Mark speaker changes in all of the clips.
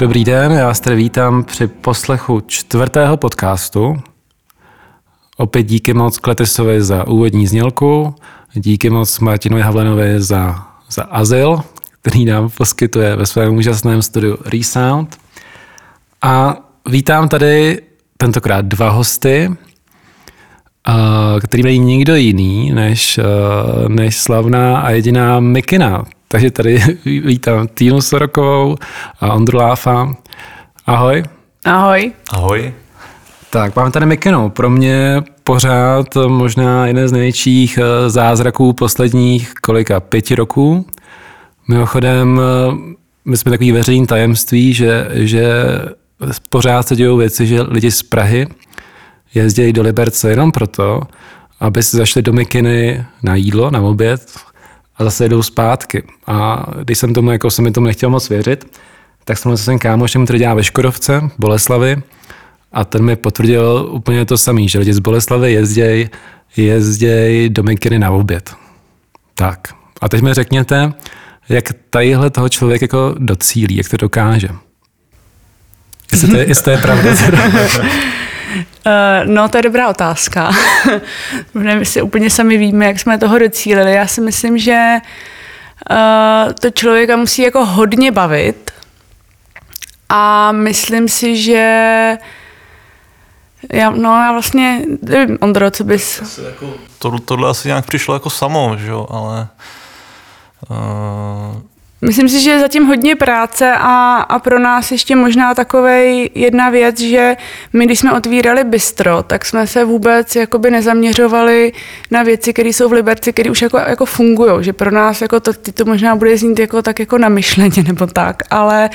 Speaker 1: Dobrý den, já vás tady vítám při poslechu čtvrtého podcastu. Opět díky moc Kletisovi za úvodní znělku, díky moc Martinovi Havlenovi za, za azyl, který nám poskytuje ve svém úžasném studiu Resound. A vítám tady tentokrát dva hosty, který není nikdo jiný než, než slavná a jediná Mikina. Takže tady vítám Týnu Sorokovou a Ondru Láfa. Ahoj.
Speaker 2: Ahoj.
Speaker 3: Ahoj.
Speaker 1: Tak, máme tady Mikinu. Pro mě pořád možná jeden z největších eh, zázraků posledních kolika, pěti roků. Mimochodem, eh, my jsme takový veřejný tajemství, že, že pořád se dějou věci, že lidi z Prahy jezdí do Liberce jenom proto, aby si zašli do Mikiny na jídlo, na oběd a zase jedou zpátky. A když jsem tomu, jako jsem mi tomu nechtěl moc věřit, tak jsem se ten kámoš, který dělá ve Škodovce, Boleslavy, a ten mi potvrdil úplně to samé, že lidi z Boleslavy jezdějí jezděj do Mikiny na oběd. Tak. A teď mi řekněte, jak tadyhle toho člověk jako docílí, jak to dokáže. Jestli to je, jestli to je pravda.
Speaker 2: Uh, no, to je dobrá otázka. My si úplně sami víme, jak jsme toho docílili. Já si myslím, že uh, to člověka musí jako hodně bavit a myslím si, že já, no já vlastně, nevím, Ondro, co bys...
Speaker 3: Jako, to, tohle asi nějak přišlo jako samo, že jo, ale
Speaker 2: uh, Myslím si, že je zatím hodně práce a, a pro nás ještě možná takovej jedna věc, že my, když jsme otvírali bistro, tak jsme se vůbec jakoby nezaměřovali na věci, které jsou v Liberci, které už jako, jako fungují, že pro nás jako to, to možná bude znít jako, tak jako namyšleně nebo tak, ale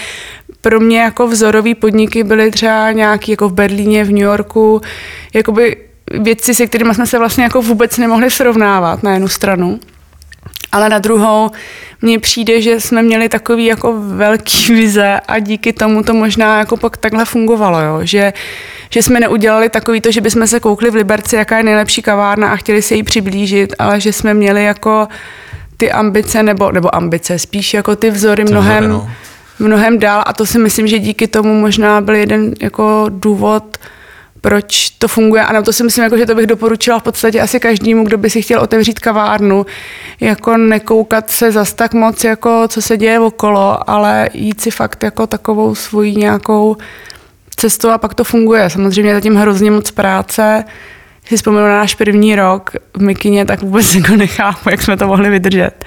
Speaker 2: pro mě jako vzorový podniky byly třeba nějaký jako v Berlíně, v New Yorku, jakoby věci, se kterými jsme se vlastně jako vůbec nemohli srovnávat na jednu stranu. Ale na druhou mně přijde, že jsme měli takový jako velký vize a díky tomu to možná jako pak takhle fungovalo, jo? Že, že jsme neudělali takový to, že bychom se koukli v Liberci, jaká je nejlepší kavárna a chtěli se jí přiblížit, ale že jsme měli jako ty ambice, nebo, nebo ambice, spíš jako ty vzory mnohem, no. mnohem dál a to si myslím, že díky tomu možná byl jeden jako důvod, proč to funguje. A na to si myslím, jako, že to bych doporučila v podstatě asi každému, kdo by si chtěl otevřít kavárnu. Jako nekoukat se zas tak moc, jako co se děje okolo, ale jít si fakt jako takovou svoji nějakou cestu a pak to funguje. Samozřejmě zatím hrozně moc práce. Si vzpomenu na náš první rok v Mikině, tak vůbec jako nechápu, jak jsme to mohli vydržet.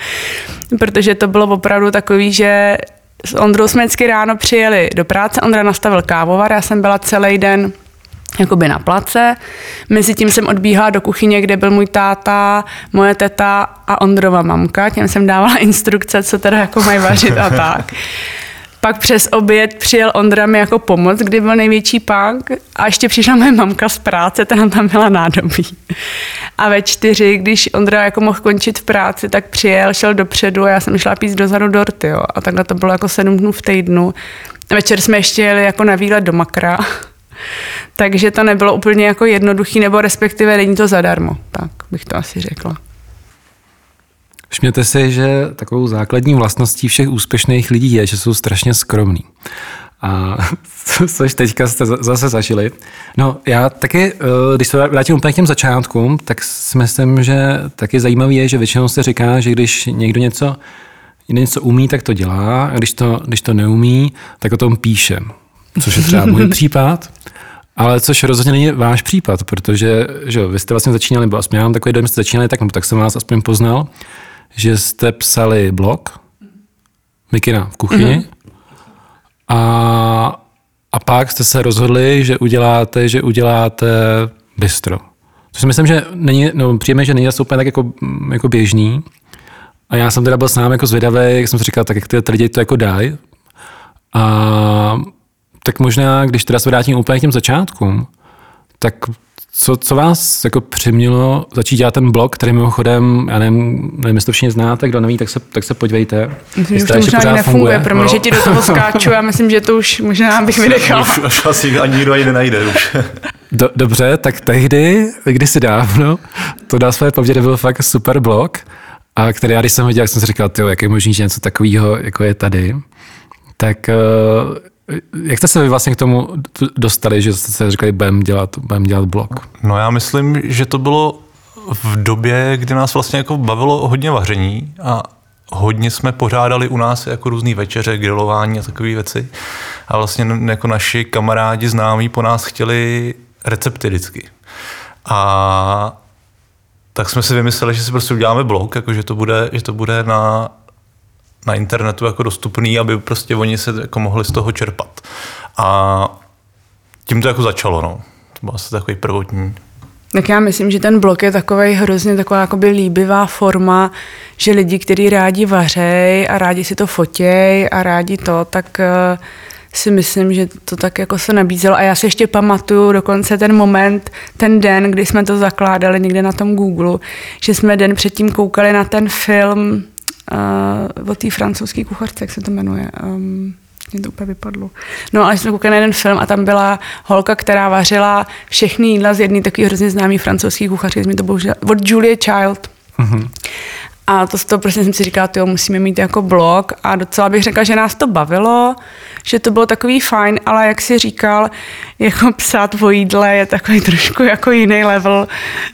Speaker 2: Protože to bylo opravdu takový, že s Ondrou jsme ráno přijeli do práce, Ondra nastavil kávovar, já jsem byla celý den jakoby na place. Mezi tím jsem odbíhala do kuchyně, kde byl můj táta, moje teta a Ondrova mamka. Těm jsem dávala instrukce, co teda jako mají vařit a tak. Pak přes oběd přijel Ondra mi jako pomoc, kdy byl největší punk a ještě přišla moje mamka z práce, ten tam byla nádobí. A ve čtyři, když Ondra jako mohl končit v práci, tak přijel, šel dopředu a já jsem šla pít dozadu dorty, jo. A takhle to bylo jako sedm dnů v týdnu. Večer jsme ještě jeli jako na výlet do Makra takže to nebylo úplně jako jednoduchý, nebo respektive není to zadarmo, tak bych to asi řekla.
Speaker 1: Všimněte si, že takovou základní vlastností všech úspěšných lidí je, že jsou strašně skromní. A což teďka jste zase zažili. No já taky, eh, když se vrátím úplně k těm začátkům, tak si myslím, že taky zajímavé je, že většinou se říká, že když někdo něco, něco umí, tak to dělá, a když to, když to neumí, tak o tom píše. Což je třeba můj případ. Ale což rozhodně není váš případ, protože že vy jste vlastně začínali, nebo aspoň já mám takový dojem, jste začínali tak, nebo tak jsem vás aspoň poznal, že jste psali blog, Mikina v kuchyni, mm-hmm. a, a pak jste se rozhodli, že uděláte, že uděláte bistro. Což si myslím, že není, no, přijeme, že není zase úplně tak jako, jako běžný. A já jsem teda byl s námi jako zvědavý, jak jsem si říkal, tak jak ty lidi to jako dají. A tak možná, když teda se vrátím úplně k těm začátkům, tak co, co vás jako přimělo začít dělat ten blog, který mimochodem, já nevím, nevím jestli to všichni znáte, kdo neví, tak se, tak se podívejte.
Speaker 2: Myslím, že už to možná nefunguje, pro mě, no. že ti do toho skáču, já myslím, že to už možná bych vynechal.
Speaker 3: Už, už asi ani nikdo ani nenajde už.
Speaker 1: Do, dobře, tak tehdy, kdysi dávno, to dá své povědět, byl fakt super blog, a který já, když jsem ho dělal, jsem si říkal, tyjo, jak je možný, že něco takového jako je tady Tak eh, jak jste se vlastně k tomu dostali, že jste se říkali, budeme dělat, budem dělat blog?
Speaker 3: No já myslím, že to bylo v době, kdy nás vlastně jako bavilo hodně vaření a hodně jsme pořádali u nás jako různý večeře, grilování a takové věci. A vlastně jako naši kamarádi známí po nás chtěli recepty vždycky. A tak jsme si vymysleli, že si prostě uděláme blog, jako že to bude, že to bude na, na internetu jako dostupný, aby prostě oni se jako mohli z toho čerpat. A tím to jako začalo, no. To byl asi takový prvotní
Speaker 2: tak já myslím, že ten blok je takový hrozně taková jakoby líbivá forma, že lidi, kteří rádi vařej a rádi si to fotěj a rádi to, tak uh, si myslím, že to tak jako se nabízelo. A já si ještě pamatuju dokonce ten moment, ten den, kdy jsme to zakládali někde na tom Google, že jsme den předtím koukali na ten film uh, o té francouzské kuchařce, jak se to jmenuje. Um, mě to úplně vypadlo. No ale jsme koukali na jeden film a tam byla holka, která vařila všechny jídla z jedné takový hrozně známý francouzský kuchařky, to bohužel, od Julie Child. Mm-hmm. A to, to prostě jsem si říkala, jo, musíme mít jako blog a docela bych řekla, že nás to bavilo, že to bylo takový fajn, ale jak si říkal, jako psát o jídle je takový trošku jako jiný level,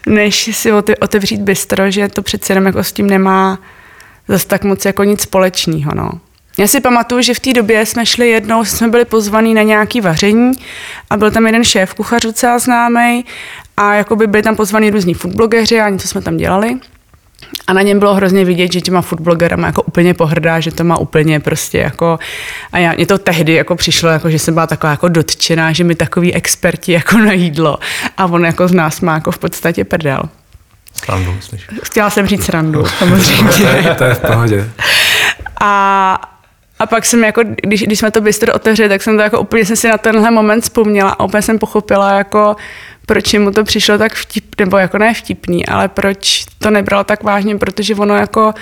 Speaker 2: než si otevřít bistro, že to přece jenom jako s tím nemá zase tak moc jako nic společného, no. Já si pamatuju, že v té době jsme šli jednou, jsme byli pozvaní na nějaký vaření a byl tam jeden šéf kuchař docela známý a jakoby byli tam pozvaní různí foodblogeři a něco jsme tam dělali. A na něm bylo hrozně vidět, že těma foodblogerama jako úplně pohrdá, že to má úplně prostě jako... A já, mě to tehdy jako přišlo, jako, že jsem byla taková jako dotčená, že mi takový experti jako na jídlo. A on jako z nás má jako v podstatě prdel.
Speaker 3: Srandu, myslíš?
Speaker 2: Chtěla jsem říct srandu, samozřejmě.
Speaker 1: to je v pohodě.
Speaker 2: A, a pak jsem jako, když, když jsme to bistro otevřeli, tak jsem to jako úplně jsem si na tenhle moment vzpomněla a úplně jsem pochopila jako, proč mu to přišlo tak vtip, nebo jako ne vtipný, ale proč to nebralo tak vážně, protože ono jako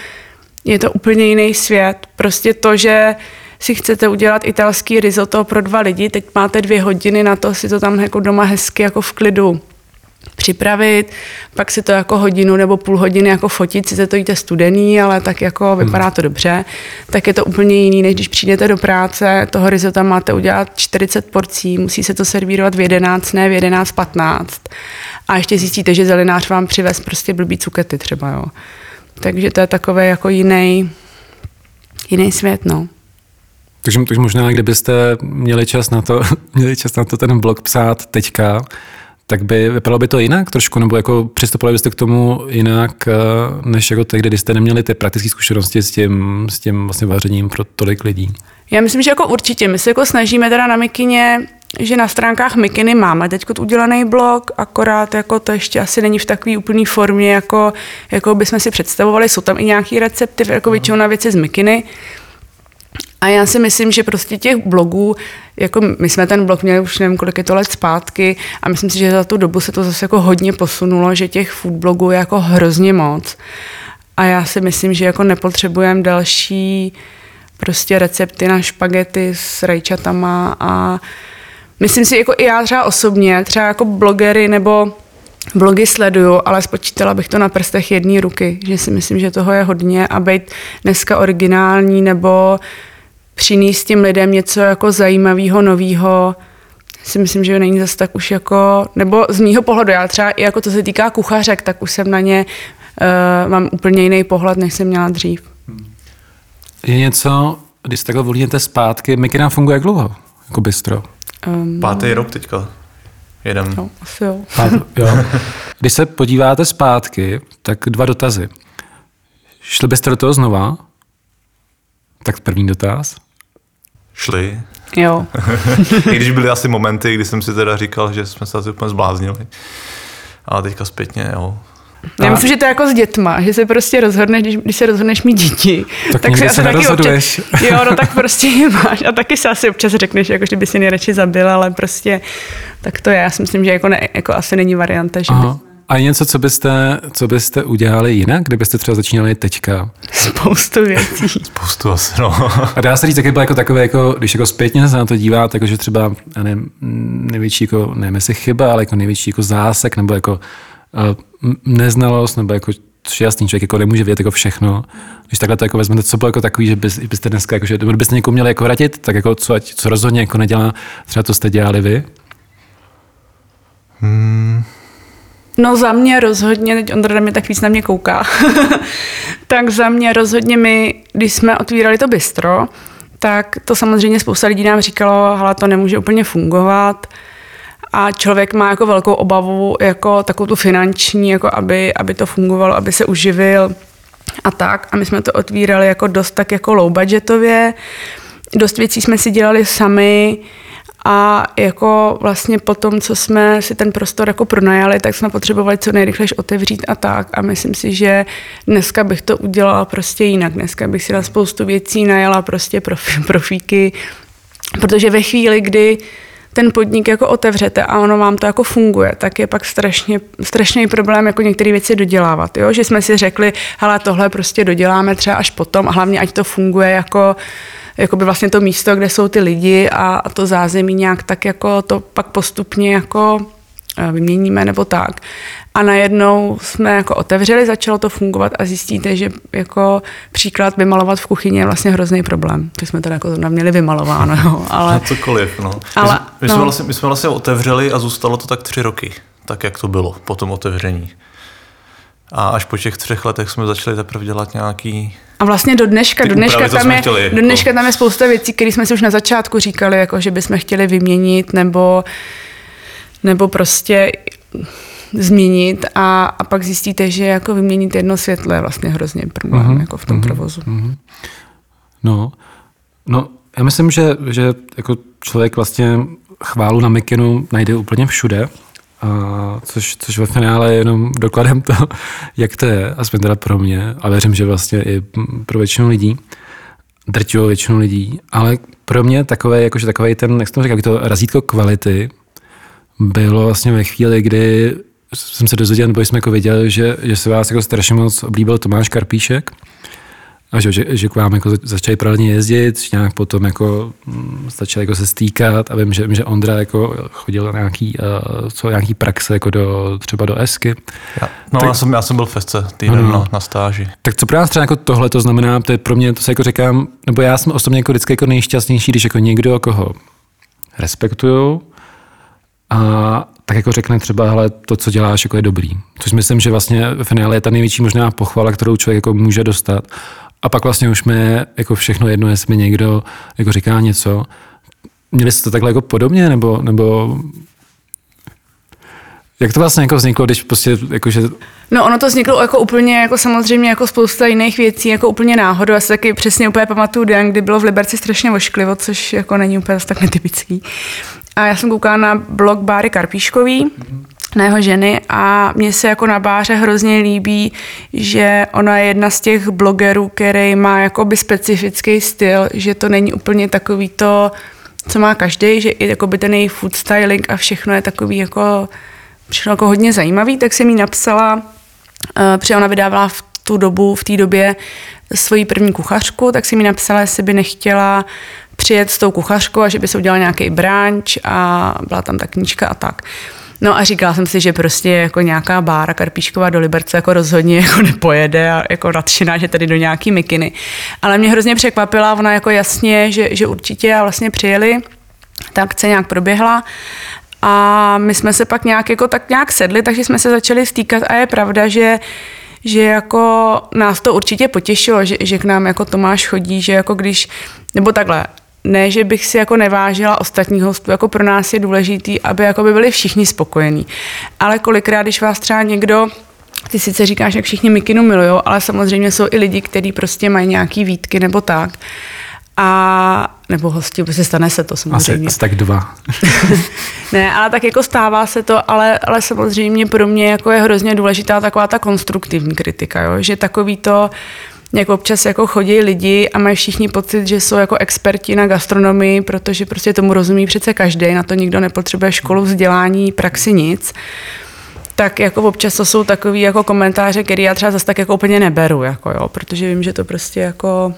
Speaker 2: je to úplně jiný svět. Prostě to, že si chcete udělat italský risotto pro dva lidi, teď máte dvě hodiny na to si to tam jako doma hezky jako v klidu připravit, pak si to jako hodinu nebo půl hodiny jako fotit, sice to jíte studený, ale tak jako vypadá to dobře, tak je to úplně jiný, než když přijdete do práce, toho risota máte udělat 40 porcí, musí se to servírovat v 11, ne v 11, 15 a ještě zjistíte, že zelinář vám přivez prostě blbý cukety třeba, jo. Takže to je takový jako jiný, jiný svět, no.
Speaker 1: Takže, takže možná, kdybyste měli čas na to, měli čas na to ten blog psát teďka, tak by vypadalo by to jinak trošku, nebo jako přistupovali byste k tomu jinak, eh, než jako tehdy, kdy jste neměli ty praktické zkušenosti s tím, s tím vlastně vařením pro tolik lidí?
Speaker 2: Já myslím, že jako určitě. My se jako snažíme teda na Mikině, že na stránkách Mikiny máme teď udělaný blog, akorát jako to ještě asi není v takové úplné formě, jako, jako bychom si představovali. Jsou tam i nějaké recepty, jako většinou na věci z Mikiny, a já si myslím, že prostě těch blogů, jako my jsme ten blog měli už nevím, kolik je to let zpátky a myslím si, že za tu dobu se to zase jako hodně posunulo, že těch food blogů je jako hrozně moc. A já si myslím, že jako nepotřebujeme další prostě recepty na špagety s rajčatama a myslím si, jako i já třeba osobně, třeba jako blogery nebo blogy sleduju, ale spočítala bych to na prstech jedné ruky, že si myslím, že toho je hodně a být dneska originální nebo přinést těm lidem něco jako zajímavého, nového, si myslím, že není zase tak už jako, nebo z mýho pohledu, já třeba i jako to se týká kuchařek, tak už jsem na ně, uh, mám úplně jiný pohled, než jsem měla dřív.
Speaker 1: Je něco, když se takhle volíte zpátky, Mikina funguje jak dlouho? Jako bistro?
Speaker 3: Um, Pátý rok teďka. Jedem.
Speaker 2: No, asi jo.
Speaker 1: Pát, jo. Když se podíváte zpátky, tak dva dotazy. Šli byste do toho znova? Tak první dotaz.
Speaker 3: Šli.
Speaker 2: Jo.
Speaker 3: I když byly asi momenty, kdy jsem si teda říkal, že jsme se asi úplně zbláznili. Ale teďka zpětně, jo.
Speaker 2: Já myslím, že to je jako s dětma, že se prostě rozhodneš, když, když se rozhodneš mít děti,
Speaker 1: tak, tak
Speaker 2: se
Speaker 1: asi taky občas,
Speaker 2: jo, no tak prostě je máš a taky se asi občas řekneš, jako že by si nejradši zabil, ale prostě tak to je. Já si myslím, že jako, ne, jako asi není varianta, že Aha. By...
Speaker 1: A něco, co byste, co byste udělali jinak, kdybyste třeba začínali teďka?
Speaker 2: Spoustu věcí.
Speaker 3: Spoustu asi, no.
Speaker 1: A dá se říct, taky bylo jako takové, jako, když jako zpětně se na to díváte, jako, že třeba ne, největší, jako, nevím jestli chyba, ale jako největší jako zásek, nebo jako uh, neznalost, nebo jako což je jasný, člověk jako nemůže vědět jako všechno. Když takhle to jako vezmete, co bylo jako takový, že bys, byste dneska, jako, že byste někomu měli jako radit, tak jako co, ať, co rozhodně jako nedělá, třeba to jste dělali vy?
Speaker 2: Hmm. No za mě rozhodně, teď Ondra mě tak víc na mě kouká, tak za mě rozhodně my, když jsme otvírali to bistro, tak to samozřejmě spousta lidí nám říkalo, hele, to nemůže úplně fungovat, a člověk má jako velkou obavu, jako takovou tu finanční, jako aby, aby to fungovalo, aby se uživil a tak. A my jsme to otvírali jako dost tak jako low budgetově. Dost věcí jsme si dělali sami a jako vlastně po tom, co jsme si ten prostor jako pronajali, tak jsme potřebovali co nejrychleji otevřít a tak. A myslím si, že dneska bych to udělala prostě jinak. Dneska bych si na spoustu věcí najala prostě profíky, protože ve chvíli, kdy ten podnik jako otevřete a ono vám to jako funguje, tak je pak strašně, strašný problém jako některé věci dodělávat. Jo? Že jsme si řekli, hele, tohle prostě doděláme třeba až potom a hlavně ať to funguje jako jako by vlastně to místo, kde jsou ty lidi a, a to zázemí nějak tak jako to pak postupně jako eh, vyměníme nebo tak. A najednou jsme jako otevřeli, začalo to fungovat a zjistíte, že jako příklad vymalovat v kuchyni je vlastně hrozný problém. Tak jsme to jako měli vymalováno, jo. Ale,
Speaker 3: Na cokoliv, no.
Speaker 2: Ale,
Speaker 3: my, my, no. Jsme vlastně, my jsme vlastně otevřeli a zůstalo to tak tři roky, tak jak to bylo po tom otevření. A až po těch třech letech jsme začali teprve dělat nějaký
Speaker 2: a vlastně do dneška, do dneška, tam je, chtěli, do dneška jako. tam je spousta věcí, které jsme si už na začátku říkali, jako že bychom chtěli vyměnit nebo, nebo prostě změnit a, a pak zjistíte, že jako vyměnit jedno světlo je vlastně hrozně problém uh-huh, jako v tom uh-huh, provozu. Uh-huh.
Speaker 1: No, no, já myslím, že, že jako člověk vlastně chválu na Mikinu najde úplně všude, a což, což ve finále je jenom dokladem toho, jak to je, aspoň teda pro mě, a věřím, že vlastně i pro většinu lidí, drtivou většinu lidí, ale pro mě takové, jakože takový ten, jak jsem to říkal, to razítko kvality bylo vlastně ve chvíli, kdy jsem se dozvěděl, nebo jsme jako viděli, že, že se vás jako strašně moc oblíbil Tomáš Karpíšek, a že, že, že k vám jako začali pravidelně jezdit, že nějak potom jako mm, začali jako se stýkat a vím, že, že Ondra jako chodil na nějaký, uh, co, nějaký praxe jako do, třeba do Esky.
Speaker 3: Já, no tak, já, jsem, já jsem byl v Esce týden no, no. na stáži.
Speaker 1: Tak co pro nás třeba jako tohle to znamená, to je pro mě, to se jako říkám, nebo já jsem osobně jako vždycky jako nejšťastnější, když jako někdo, koho respektuju a tak jako řekne třeba, hele, to, co děláš, jako je dobrý. Což myslím, že vlastně v finále je ta největší možná pochvala, kterou člověk jako může dostat. A pak vlastně už mi jako všechno jedno, jestli mi někdo jako říká něco. Měli jste to takhle jako podobně, nebo, nebo jak to vlastně jako vzniklo, když prostě jakože...
Speaker 2: No ono to vzniklo jako úplně, jako samozřejmě jako spousta jiných věcí, jako úplně náhodou. Já si taky přesně úplně pamatuju den, kdy bylo v Liberci strašně vošklivo, což jako není úplně tak netypický. A já jsem koukala na blog Báry Karpíškový, mm-hmm na jeho ženy a mně se jako na Báře hrozně líbí, že ona je jedna z těch blogerů, který má jakoby specifický styl, že to není úplně takový to, co má každý, že i jakoby ten její food styling a všechno je takový jako, všechno jako hodně zajímavý, tak jsem jí napsala, eh, protože ona vydávala v tu dobu, v té době svoji první kuchařku, tak si mi napsala, jestli by nechtěla přijet s tou kuchařkou a že by se udělal nějaký branč a byla tam ta knížka a tak. No a říkala jsem si, že prostě jako nějaká bára Karpíšková do Liberce jako rozhodně jako nepojede a jako nadšená, že tady do nějaký mikiny. Ale mě hrozně překvapila, ona jako jasně, že, že určitě a vlastně přijeli, ta akce nějak proběhla a my jsme se pak nějak jako tak nějak sedli, takže jsme se začali stýkat a je pravda, že že jako nás to určitě potěšilo, že, že k nám jako Tomáš chodí, že jako když, nebo takhle, ne, že bych si jako nevážila ostatní hostů, jako pro nás je důležitý, aby jako by byli všichni spokojení. Ale kolikrát, když vás třeba někdo ty sice říkáš, jak všichni mikinu milujou, ale samozřejmě jsou i lidi, kteří prostě mají nějaký výtky nebo tak. A nebo hosti, prostě stane se to samozřejmě.
Speaker 1: Asi, asi tak dva.
Speaker 2: ne, ale tak jako stává se to, ale, ale samozřejmě pro mě jako je hrozně důležitá taková ta konstruktivní kritika, jo? že takový to, jak občas jako chodí lidi a mají všichni pocit, že jsou jako experti na gastronomii, protože prostě tomu rozumí přece každý, na to nikdo nepotřebuje školu, vzdělání, praxi, nic. Tak jako občas to jsou takový jako komentáře, které já třeba zase tak jako úplně neberu, jako jo, protože vím, že to prostě jako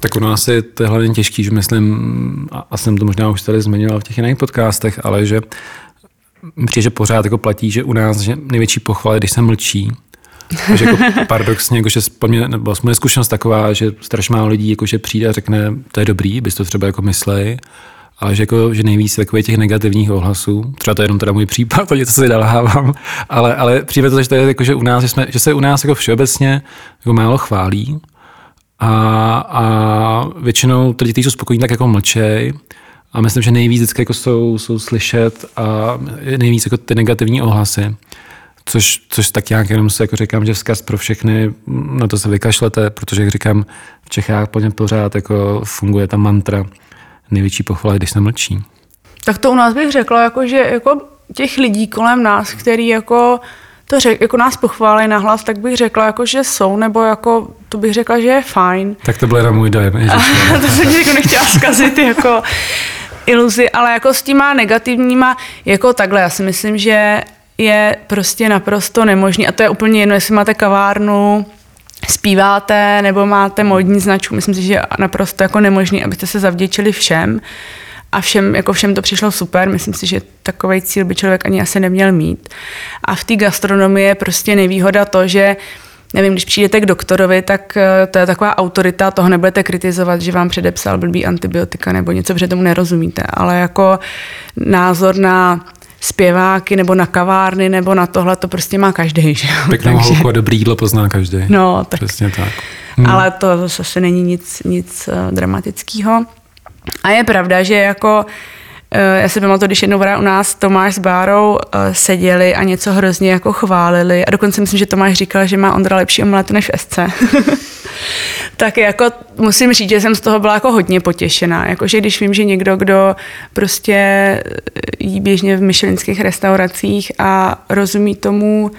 Speaker 1: tak u nás je to hlavně těžký, že myslím, a jsem to možná už tady zmiňoval v těch jiných podcastech, ale že přijde, že pořád jako platí, že u nás že největší pochvala, když se mlčí, Takže jako paradoxně, jakože mě, nebo moje zkušenost taková, že strašně málo lidí jakože přijde a řekne, to je dobrý, bys to třeba jako myslej, ale že, jako, že nejvíc takových těch negativních ohlasů, třeba to je jenom teda můj případ, to něco si dalhávám, ale, ale přijde to, že, to je jako, že, u nás, že, jsme, že se u nás jako všeobecně jako málo chválí a, a většinou ty lidi, jsou spokojení, tak jako mlčej a myslím, že nejvíc vždycky jako jsou, jsou slyšet a nejvíc jako ty negativní ohlasy. Což, což tak nějak jenom si jako říkám, že vzkaz pro všechny, na to se vykašlete, protože jak říkám, v Čechách pořád jako funguje ta mantra největší pochvala, když se mlčí.
Speaker 2: Tak to u nás bych řekla, jako, že jako těch lidí kolem nás, který jako to řek, jako nás pochválí na hlas, tak bych řekla, jako, že jsou, nebo jako, to bych řekla, že je fajn.
Speaker 1: Tak to bylo na můj dojem.
Speaker 2: to jsem jako nechtěla zkazit jako iluzi, ale jako s těma negativníma, jako takhle, já si myslím, že je prostě naprosto nemožný a to je úplně jedno, jestli máte kavárnu, zpíváte nebo máte modní značku, myslím si, že je naprosto jako nemožný, abyste se zavděčili všem a všem, jako všem to přišlo super. Myslím si, že takový cíl by člověk ani asi neměl mít. A v té gastronomii je prostě nevýhoda to, že nevím, když přijdete k doktorovi, tak eh, to je taková autorita, toho nebudete kritizovat, že vám předepsal blbý antibiotika nebo něco, protože tomu nerozumíte. Ale jako názor na zpěváky nebo na kavárny nebo na tohle, to prostě má každý. Že?
Speaker 1: Pěknou Takže... holku a dobrý jídlo pozná každý.
Speaker 2: No, tak.
Speaker 1: Přesně tak.
Speaker 2: Hmm. Ale to zase není nic, nic uh, dramatického. A je pravda, že jako eh, já si pamatuju, když jednou u nás Tomáš s Bárou eh, seděli a něco hrozně jako chválili a dokonce myslím, že Tomáš říkal, že má Ondra lepší omlety než SC. tak jako musím říct, že jsem z toho byla jako hodně potěšená. Jakože když vím, že někdo, kdo prostě eh, jí běžně v myšelinských restauracích a rozumí tomu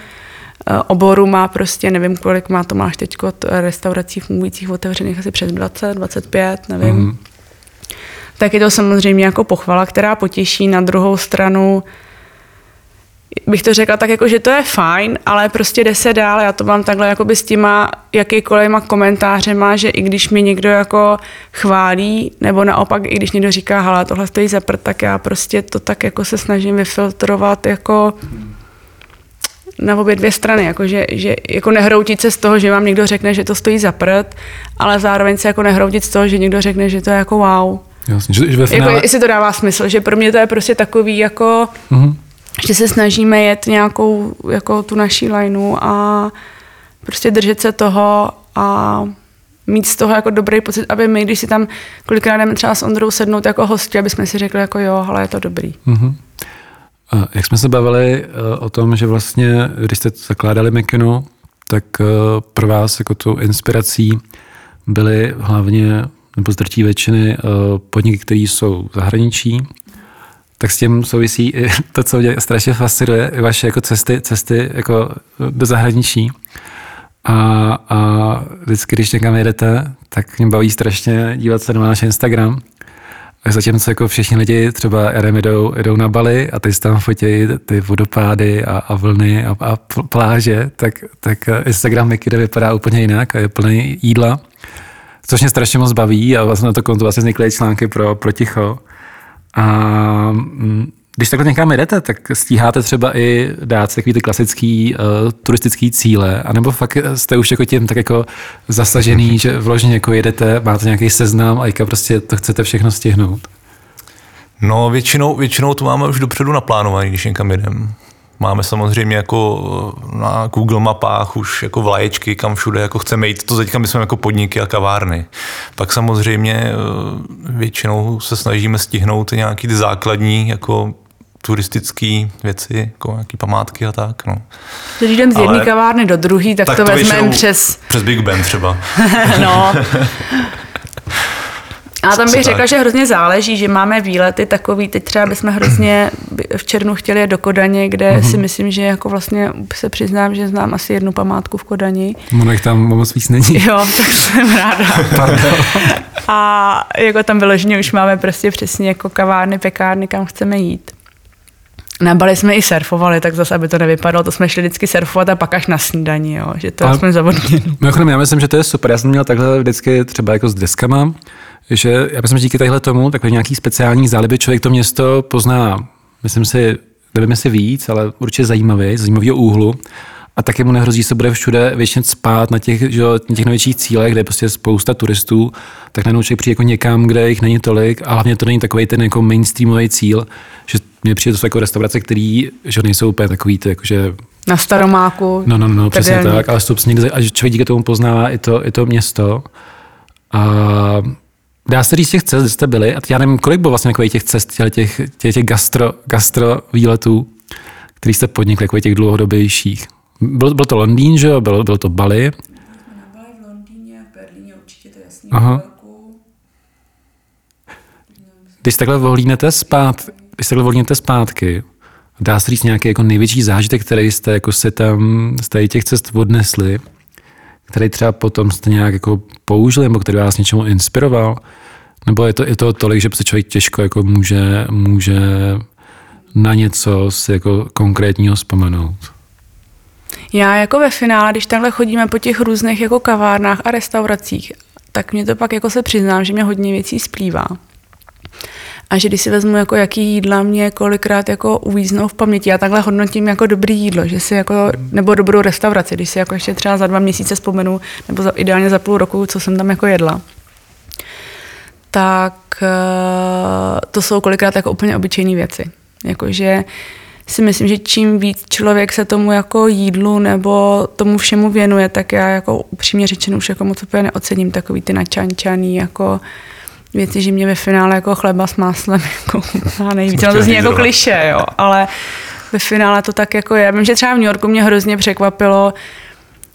Speaker 2: oboru, má prostě, nevím, kolik má Tomáš teď restaurací fungujících otevřených, asi přes 20, 25, nevím. Mm tak je to samozřejmě jako pochvala, která potěší. Na druhou stranu bych to řekla tak jako, že to je fajn, ale prostě jde se dál. Já to mám takhle jakoby s těma jakýkoliv komentářema, že i když mi někdo jako chválí, nebo naopak, i když někdo říká, hala, tohle stojí za prd, tak já prostě to tak jako se snažím vyfiltrovat jako na obě dvě strany, jako že, že jako nehroutit se z toho, že vám někdo řekne, že to stojí za prd, ale zároveň se jako nehroutit z toho, že někdo řekne, že to je jako wow.
Speaker 1: Jasně, že, že
Speaker 2: jako, finále... jako, jestli to dává smysl, že pro mě to je prostě takový jako, uh-huh. že se snažíme jet nějakou jako tu naší lineu a prostě držet se toho a mít z toho jako dobrý pocit, aby my, když si tam kolikrát jdeme třeba s Ondrou sednout jako hosti, aby jsme si řekli jako jo, ale je to dobrý. Uh-huh.
Speaker 1: Jak jsme se bavili eh, o tom, že vlastně, když jste zakládali Mekinu, tak eh, pro vás jako tu inspirací byly hlavně nebo z drtí většiny eh, podniky, které jsou v zahraničí, tak s tím souvisí i to, co mě strašně fascinuje, vaše jako cesty, cesty jako do zahraničí. A, a vždycky, když někam jedete, tak mě baví strašně dívat se na náš Instagram. A zatímco jako všichni lidi třeba RM jdou, jdou na Bali a ty tam fotí ty vodopády a, a vlny a, a pláže, tak, tak Instagram Mikide vypadá úplně jinak a je plný jídla což mě strašně moc baví a vlastně na to konto vlastně vznikly články pro, pro ticho. A mm, když takhle někam jdete, tak stíháte třeba i dát si takový ty klasický uh, turistický cíle, anebo fakt jste už jako tím tak jako zasažený, že vložně jako jedete, máte nějaký seznam a jaka prostě to chcete všechno stihnout?
Speaker 3: No většinou, většinou to máme už dopředu naplánovaný, když někam jedeme. Máme samozřejmě jako eh, na Google mapách už jako vlaječky, kam všude jako chceme jít. To teďka my jsme jako podniky a kavárny. Pak samozřejmě eh, většinou se snažíme stihnout nějaký ty základní jako turistické věci, jako nějaký památky a tak. No.
Speaker 2: Když jdem z jedné kavárny do druhé, tak, tak to, to vezmeme přes...
Speaker 3: Přes Big Ben třeba.
Speaker 2: no. A tam bych řekla, že hrozně záleží, že máme výlety takový, teď třeba bychom hrozně v červnu chtěli jet do Kodaně, kde mm-hmm. si myslím, že jako vlastně se přiznám, že znám asi jednu památku v Kodani.
Speaker 1: No, tam moc víc není.
Speaker 2: Jo, tak jsem ráda. a jako tam vyloženě už máme prostě přesně jako kavárny, pekárny, kam chceme jít. Na Bali jsme i surfovali, tak zase, aby to nevypadalo, to jsme šli vždycky surfovat a pak až na snídaní, jo, že to jsme zavodněno.
Speaker 1: Mimochodem, já myslím, že to je super. Já jsem měl takhle vždycky třeba jako s deskama, že já myslím, že díky tadyhle tomu, takový nějaký speciální záliby, člověk to město pozná, myslím si, nevím jestli víc, ale určitě zajímavý, zajímavého úhlu. A taky mu nehrozí, že se bude všude většině spát na těch, že, na těch největších cílech, kde je prostě spousta turistů, tak najednou člověk přijde jako někam, kde jich není tolik a hlavně to není takový ten jako mainstreamový cíl, že mě přijde to jsou jako restaurace, které že nejsou úplně takový, ty, jako, že
Speaker 2: na Staromáku.
Speaker 1: No, no, no, přesně tak, ale stup někde, a člověk díky tomu poznává i to, i to město. A dá se říct těch cest, kde jste byli, a já nevím, kolik bylo vlastně těch cest, těch, těch, těch gastro, gastro výletů, který jste podnikli, jako těch dlouhodobějších. Byl, byl to Londýn, že jo? Byl, byl to Bali.
Speaker 2: Byli v Londýně, v Berlíně určitě to jasně.
Speaker 1: Aha. Když takhle vohlídnete zpát, když takhle vohlídnete zpátky, dá se říct nějaký jako největší zážitek, který jste jako se tam z těch cest odnesli, který třeba potom jste nějak jako použili, nebo který vás něčemu inspiroval? Nebo je to, je to tolik, že se člověk těžko jako může, může na něco si jako konkrétního vzpomenout?
Speaker 2: Já jako ve finále, když takhle chodíme po těch různých jako kavárnách a restauracích, tak mě to pak jako se přiznám, že mě hodně věcí splývá. A že když si vezmu, jako jaký jídla mě kolikrát jako uvíznou v paměti, já takhle hodnotím jako dobrý jídlo, že si jako, nebo dobrou restauraci, když si jako ještě třeba za dva měsíce vzpomenu, nebo za, ideálně za půl roku, co jsem tam jako jedla, tak eh, to jsou kolikrát jako úplně obyčejné věci. Jakože si myslím, že čím víc člověk se tomu jako jídlu nebo tomu všemu věnuje, tak já jako upřímně řečeno už jako moc úplně neocením takový ty načančaný jako věci, že mě ve finále jako chleba s máslem jako nejvíc. No to zní jako kliše, jo, ale ve finále to tak jako je. Já vím, že třeba v New Yorku mě hrozně překvapilo,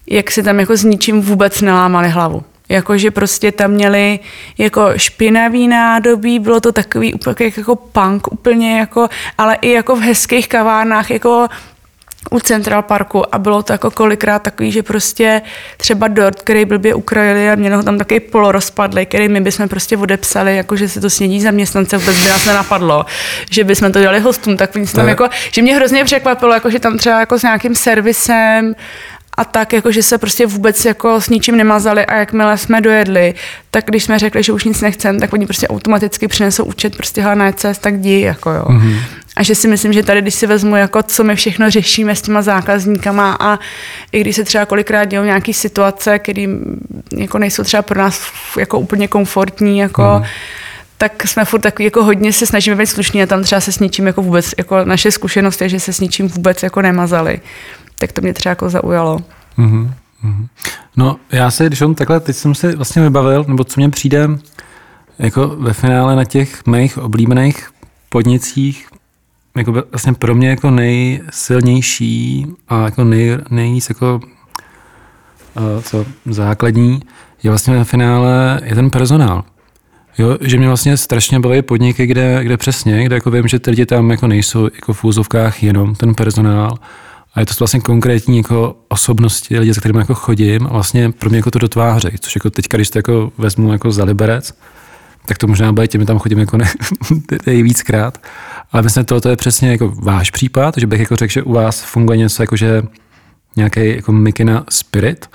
Speaker 2: jak si tam jako s ničím vůbec nelámali hlavu. Jakože prostě tam měli jako špinavý nádobí, bylo to takový úplně jako punk úplně jako, ale i jako v hezkých kavárnách, jako u Central Parku. A bylo to jako kolikrát takový, že prostě třeba dort, který blbě ukrojili a měli ho tam takový polorozpadlý, který my bychom prostě odepsali, jako že se to snědí zaměstnance, vůbec by nás nenapadlo, že bychom to dělali hostům, tak oni tam jako, že mě hrozně překvapilo, jako že tam třeba jako s nějakým servisem a tak, jako že se prostě vůbec jako s ničím nemazali a jakmile jsme dojedli, tak když jsme řekli, že už nic nechcem, tak oni prostě automaticky přinesou účet, prostě na cest, tak dí, jako jo. Mm-hmm. A že si myslím, že tady, když si vezmu, jako co my všechno řešíme s těma zákazníkama a i když se třeba kolikrát dělou nějaké situace, které jako nejsou třeba pro nás jako úplně komfortní, jako mm tak jsme furt takový jako hodně se snažíme být slušní a tam třeba se s ničím jako vůbec, jako naše zkušenost je, že se s ničím vůbec jako nemazali tak to mě třeba jako zaujalo. Mm-hmm.
Speaker 1: No já se, když on takhle, teď jsem se vlastně vybavil, nebo co mně přijde jako ve finále na těch mých oblíbených podnicích, jako vlastně pro mě jako nejsilnější a jako nej, nejvíc jako co základní je vlastně ve finále je ten personál. Jo, že mě vlastně strašně baví podniky, kde, kde přesně, kde jako vím, že ty lidi tam jako nejsou jako v úzovkách jenom ten personál, a je to vlastně konkrétní jako osobnosti, lidi, se kterými jako chodím a vlastně pro mě jako to dotvářejí, což jako teďka, když to jako vezmu jako za liberec, tak to možná bude, těmi tam chodím jako ne, víckrát. Ale myslím, že tohle je přesně jako váš případ, že bych jako řekl, že u vás funguje něco jako, že nějaký jako Mikina spirit,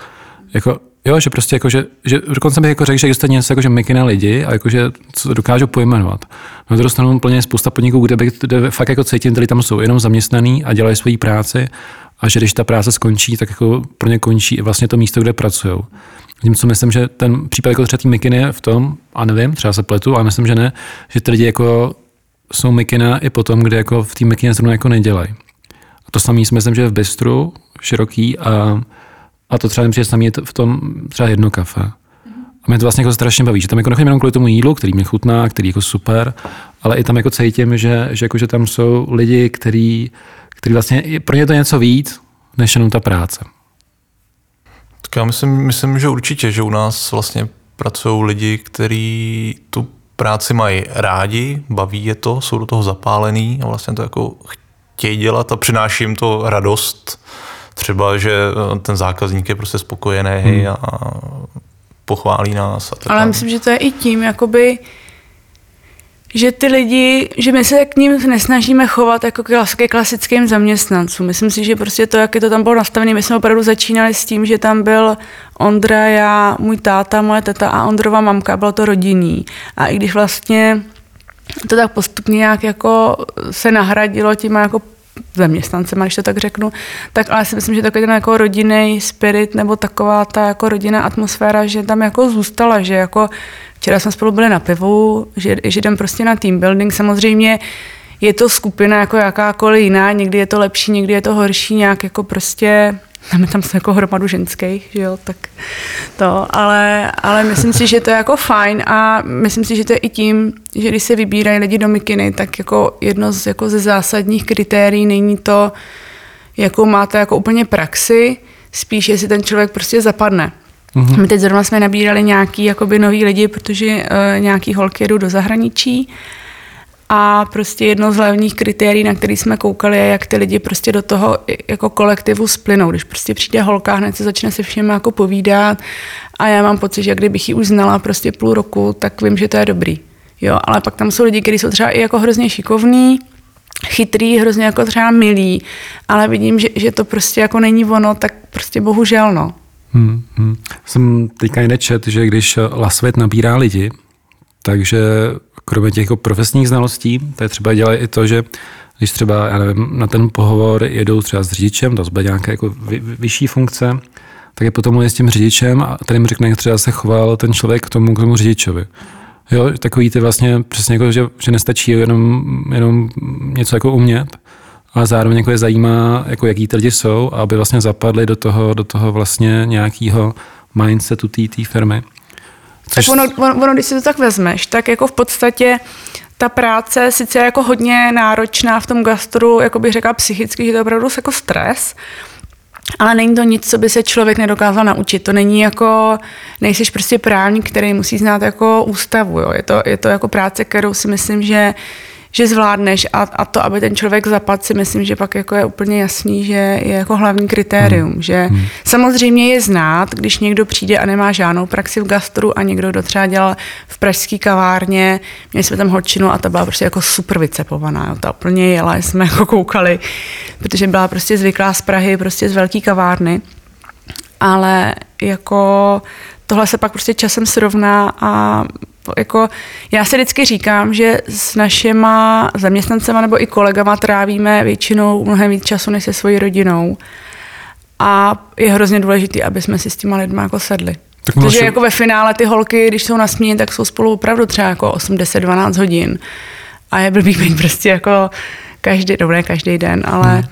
Speaker 1: jako Jo, že prostě jako, že, že dokonce bych jako řekl, že existuje něco jako, že Mikina lidi a jako, že co dokážu pojmenovat. Na druhou stranu plně spousta podniků, kde, bych, kde fakt jako cítím, že tam jsou jenom zaměstnaný a dělají svoji práci a že když ta práce skončí, tak jako pro ně končí vlastně to místo, kde pracují. Tím, co myslím, že ten případ jako třeba Mikiny je v tom, a nevím, třeba se pletu, ale myslím, že ne, že ty lidi jako jsou Mikina i potom, kde jako v té Mikině zrovna jako nedělají. A to samé si myslím, že je v Bistru, široký a a to třeba přijde samý v tom třeba jedno kafe. A mě to vlastně jako strašně baví, že tam jako nechodím jenom kvůli tomu jídlu, který mě chutná, který jako super, ale i tam jako cítím, že, že, jako, že tam jsou lidi, který, který vlastně, pro ně to něco víc, než jenom ta práce.
Speaker 3: Tak já myslím, myslím, že určitě, že u nás vlastně pracují lidi, kteří tu práci mají rádi, baví je to, jsou do toho zapálení a vlastně to jako chtějí dělat a přináší jim to radost třeba, že eh, ten zákazník je prostě spokojený hmm. a pochválí nás. A
Speaker 2: tak Ale myslím, že to je i tím, jakoby, že ty lidi, že my se k ním nesnažíme chovat jako ke klasickým zaměstnancům. Myslím si, že prostě to, jak je to tam bylo nastavené, my jsme opravdu začínali s tím, že tam byl Ondra, já, můj táta, moje teta a Ondrova mamka, bylo to rodinný. A i když vlastně to tak postupně nějak jako se nahradilo těma jako zaměstnancem, když to tak řeknu, tak ale si myslím, že takový ten jako rodinný spirit nebo taková ta jako rodinná atmosféra, že tam jako zůstala, že jako včera jsme spolu byli na pivu, že, že jdem prostě na team building, samozřejmě je to skupina jako jakákoliv jiná, někdy je to lepší, někdy je to horší, nějak jako prostě máme tam jako hromadu ženských, že jo, tak to, ale, ale myslím si, že to je jako fajn a myslím si, že to je i tím, že když se vybírají lidi do mikiny, tak jako jedno z, jako ze zásadních kritérií není to, jakou máte jako úplně praxi, spíš jestli ten člověk prostě zapadne. Mm-hmm. My teď zrovna jsme nabírali nějaký jakoby nový lidi, protože uh, nějaký holky jedou do zahraničí a prostě jedno z hlavních kritérií, na který jsme koukali, je, jak ty lidi prostě do toho jako kolektivu splynou. Když prostě přijde holka, hned se začne se všem jako povídat a já mám pocit, že kdybych ji už znala prostě půl roku, tak vím, že to je dobrý. Jo, ale pak tam jsou lidi, kteří jsou třeba i jako hrozně šikovní, chytrý, hrozně jako třeba milý, ale vidím, že, že to prostě jako není ono, tak prostě bohužel no.
Speaker 1: Hmm, hmm. Jsem teďka jen čet, že když Lasvet nabírá lidi, takže kromě těch jako profesních znalostí, to je třeba dělat i to, že když třeba, já nevím, na ten pohovor jedou třeba s řidičem, to bude nějaké jako vy, vyšší funkce, tak je potom je s tím řidičem a ten jim řekne, jak třeba se choval ten člověk k tomu, k tomu řidičovi. Jo, takový ty vlastně přesně jako, že, že nestačí jenom, jenom něco jako umět, ale zároveň jako je zajímá, jako jaký ty lidi jsou, aby vlastně zapadli do toho, do toho vlastně nějakého mindsetu té firmy.
Speaker 2: Což... Ono, ono, ono, když si to tak vezmeš, tak jako v podstatě ta práce sice je jako hodně náročná v tom gastru, jako bych řekla psychicky, že to je opravdu jako stres, ale není to nic, co by se člověk nedokázal naučit. To není jako, nejsiš prostě právník, který musí znát jako ústavu. Jo. Je, to, je to jako práce, kterou si myslím, že že zvládneš a, a to, aby ten člověk zapadl, si myslím, že pak jako je úplně jasný, že je jako hlavní kritérium. Hmm. Že hmm. samozřejmě je znát, když někdo přijde a nemá žádnou praxi v gastru a někdo, kdo třeba dělal v pražské kavárně, měli jsme tam holčinu a ta byla prostě jako super vycepovaná. Jo. Ta úplně jela, jsme jako koukali, protože byla prostě zvyklá z Prahy, prostě z velké kavárny. Ale jako tohle se pak prostě časem srovná a jako, já si vždycky říkám, že s našima zaměstnancema nebo i kolegama trávíme většinou mnohem víc času než se svojí rodinou. A je hrozně důležité, aby jsme si s těma lidma jako sedli. Tak Protože jako ve finále ty holky, když jsou na směně, tak jsou spolu opravdu třeba jako 8, 10, 12 hodin. A je blbý být prostě jako každý, dobré každý den, ale hmm.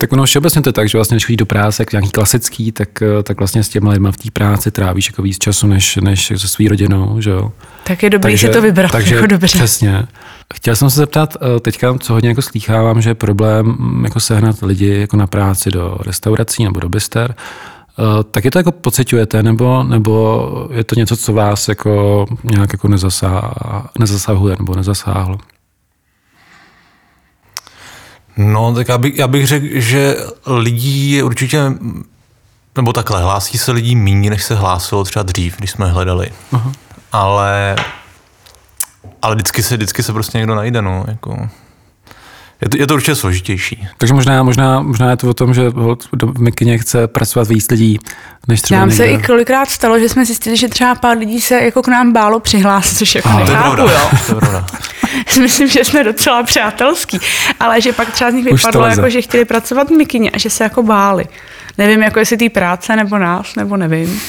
Speaker 1: Tak ono všeobecně to je tak, že vlastně, když chodíš do práce, jak nějaký klasický, tak, eh, tak vlastně s těma lidmi v té práci trávíš jako víc času, než, než se svou rodinou, že jo.
Speaker 2: Tak je dobrý takže, si to vybrat,
Speaker 1: takže,
Speaker 2: jako dobře.
Speaker 1: Přesně. Chtěl jsem se zeptat, eh, teďka, co hodně jako slýchávám, že je problém mm, jako sehnat lidi jako na práci do restaurací nebo do byster, eh, tak je to jako pocitujete, nebo, nebo je to něco, co vás jako nějak jako nezasahuje nebo nezasáhlo?
Speaker 3: No, tak já bych, já bych řekl, že lidí je určitě, nebo takhle, hlásí se lidí méně, než se hlásilo třeba dřív, když jsme hledali. Aha. Ale, ale vždycky se, vždycky se prostě někdo najde, no, jako. Je to, je to určitě složitější.
Speaker 1: Takže možná, možná, možná je to o tom, že v Mikině chce pracovat víc lidí, než třeba
Speaker 2: Nám se i kolikrát stalo, že jsme zjistili, že třeba pár lidí se jako k nám bálo přihlásit, což jako
Speaker 3: Aha, nechápu, to je pravda, jo. To je pravda.
Speaker 2: Myslím, že jsme docela přátelský, ale že pak třeba z nich vypadlo, jako, že chtěli pracovat v Mikině a že se jako báli. Nevím, jako jestli té práce nebo nás, nebo nevím.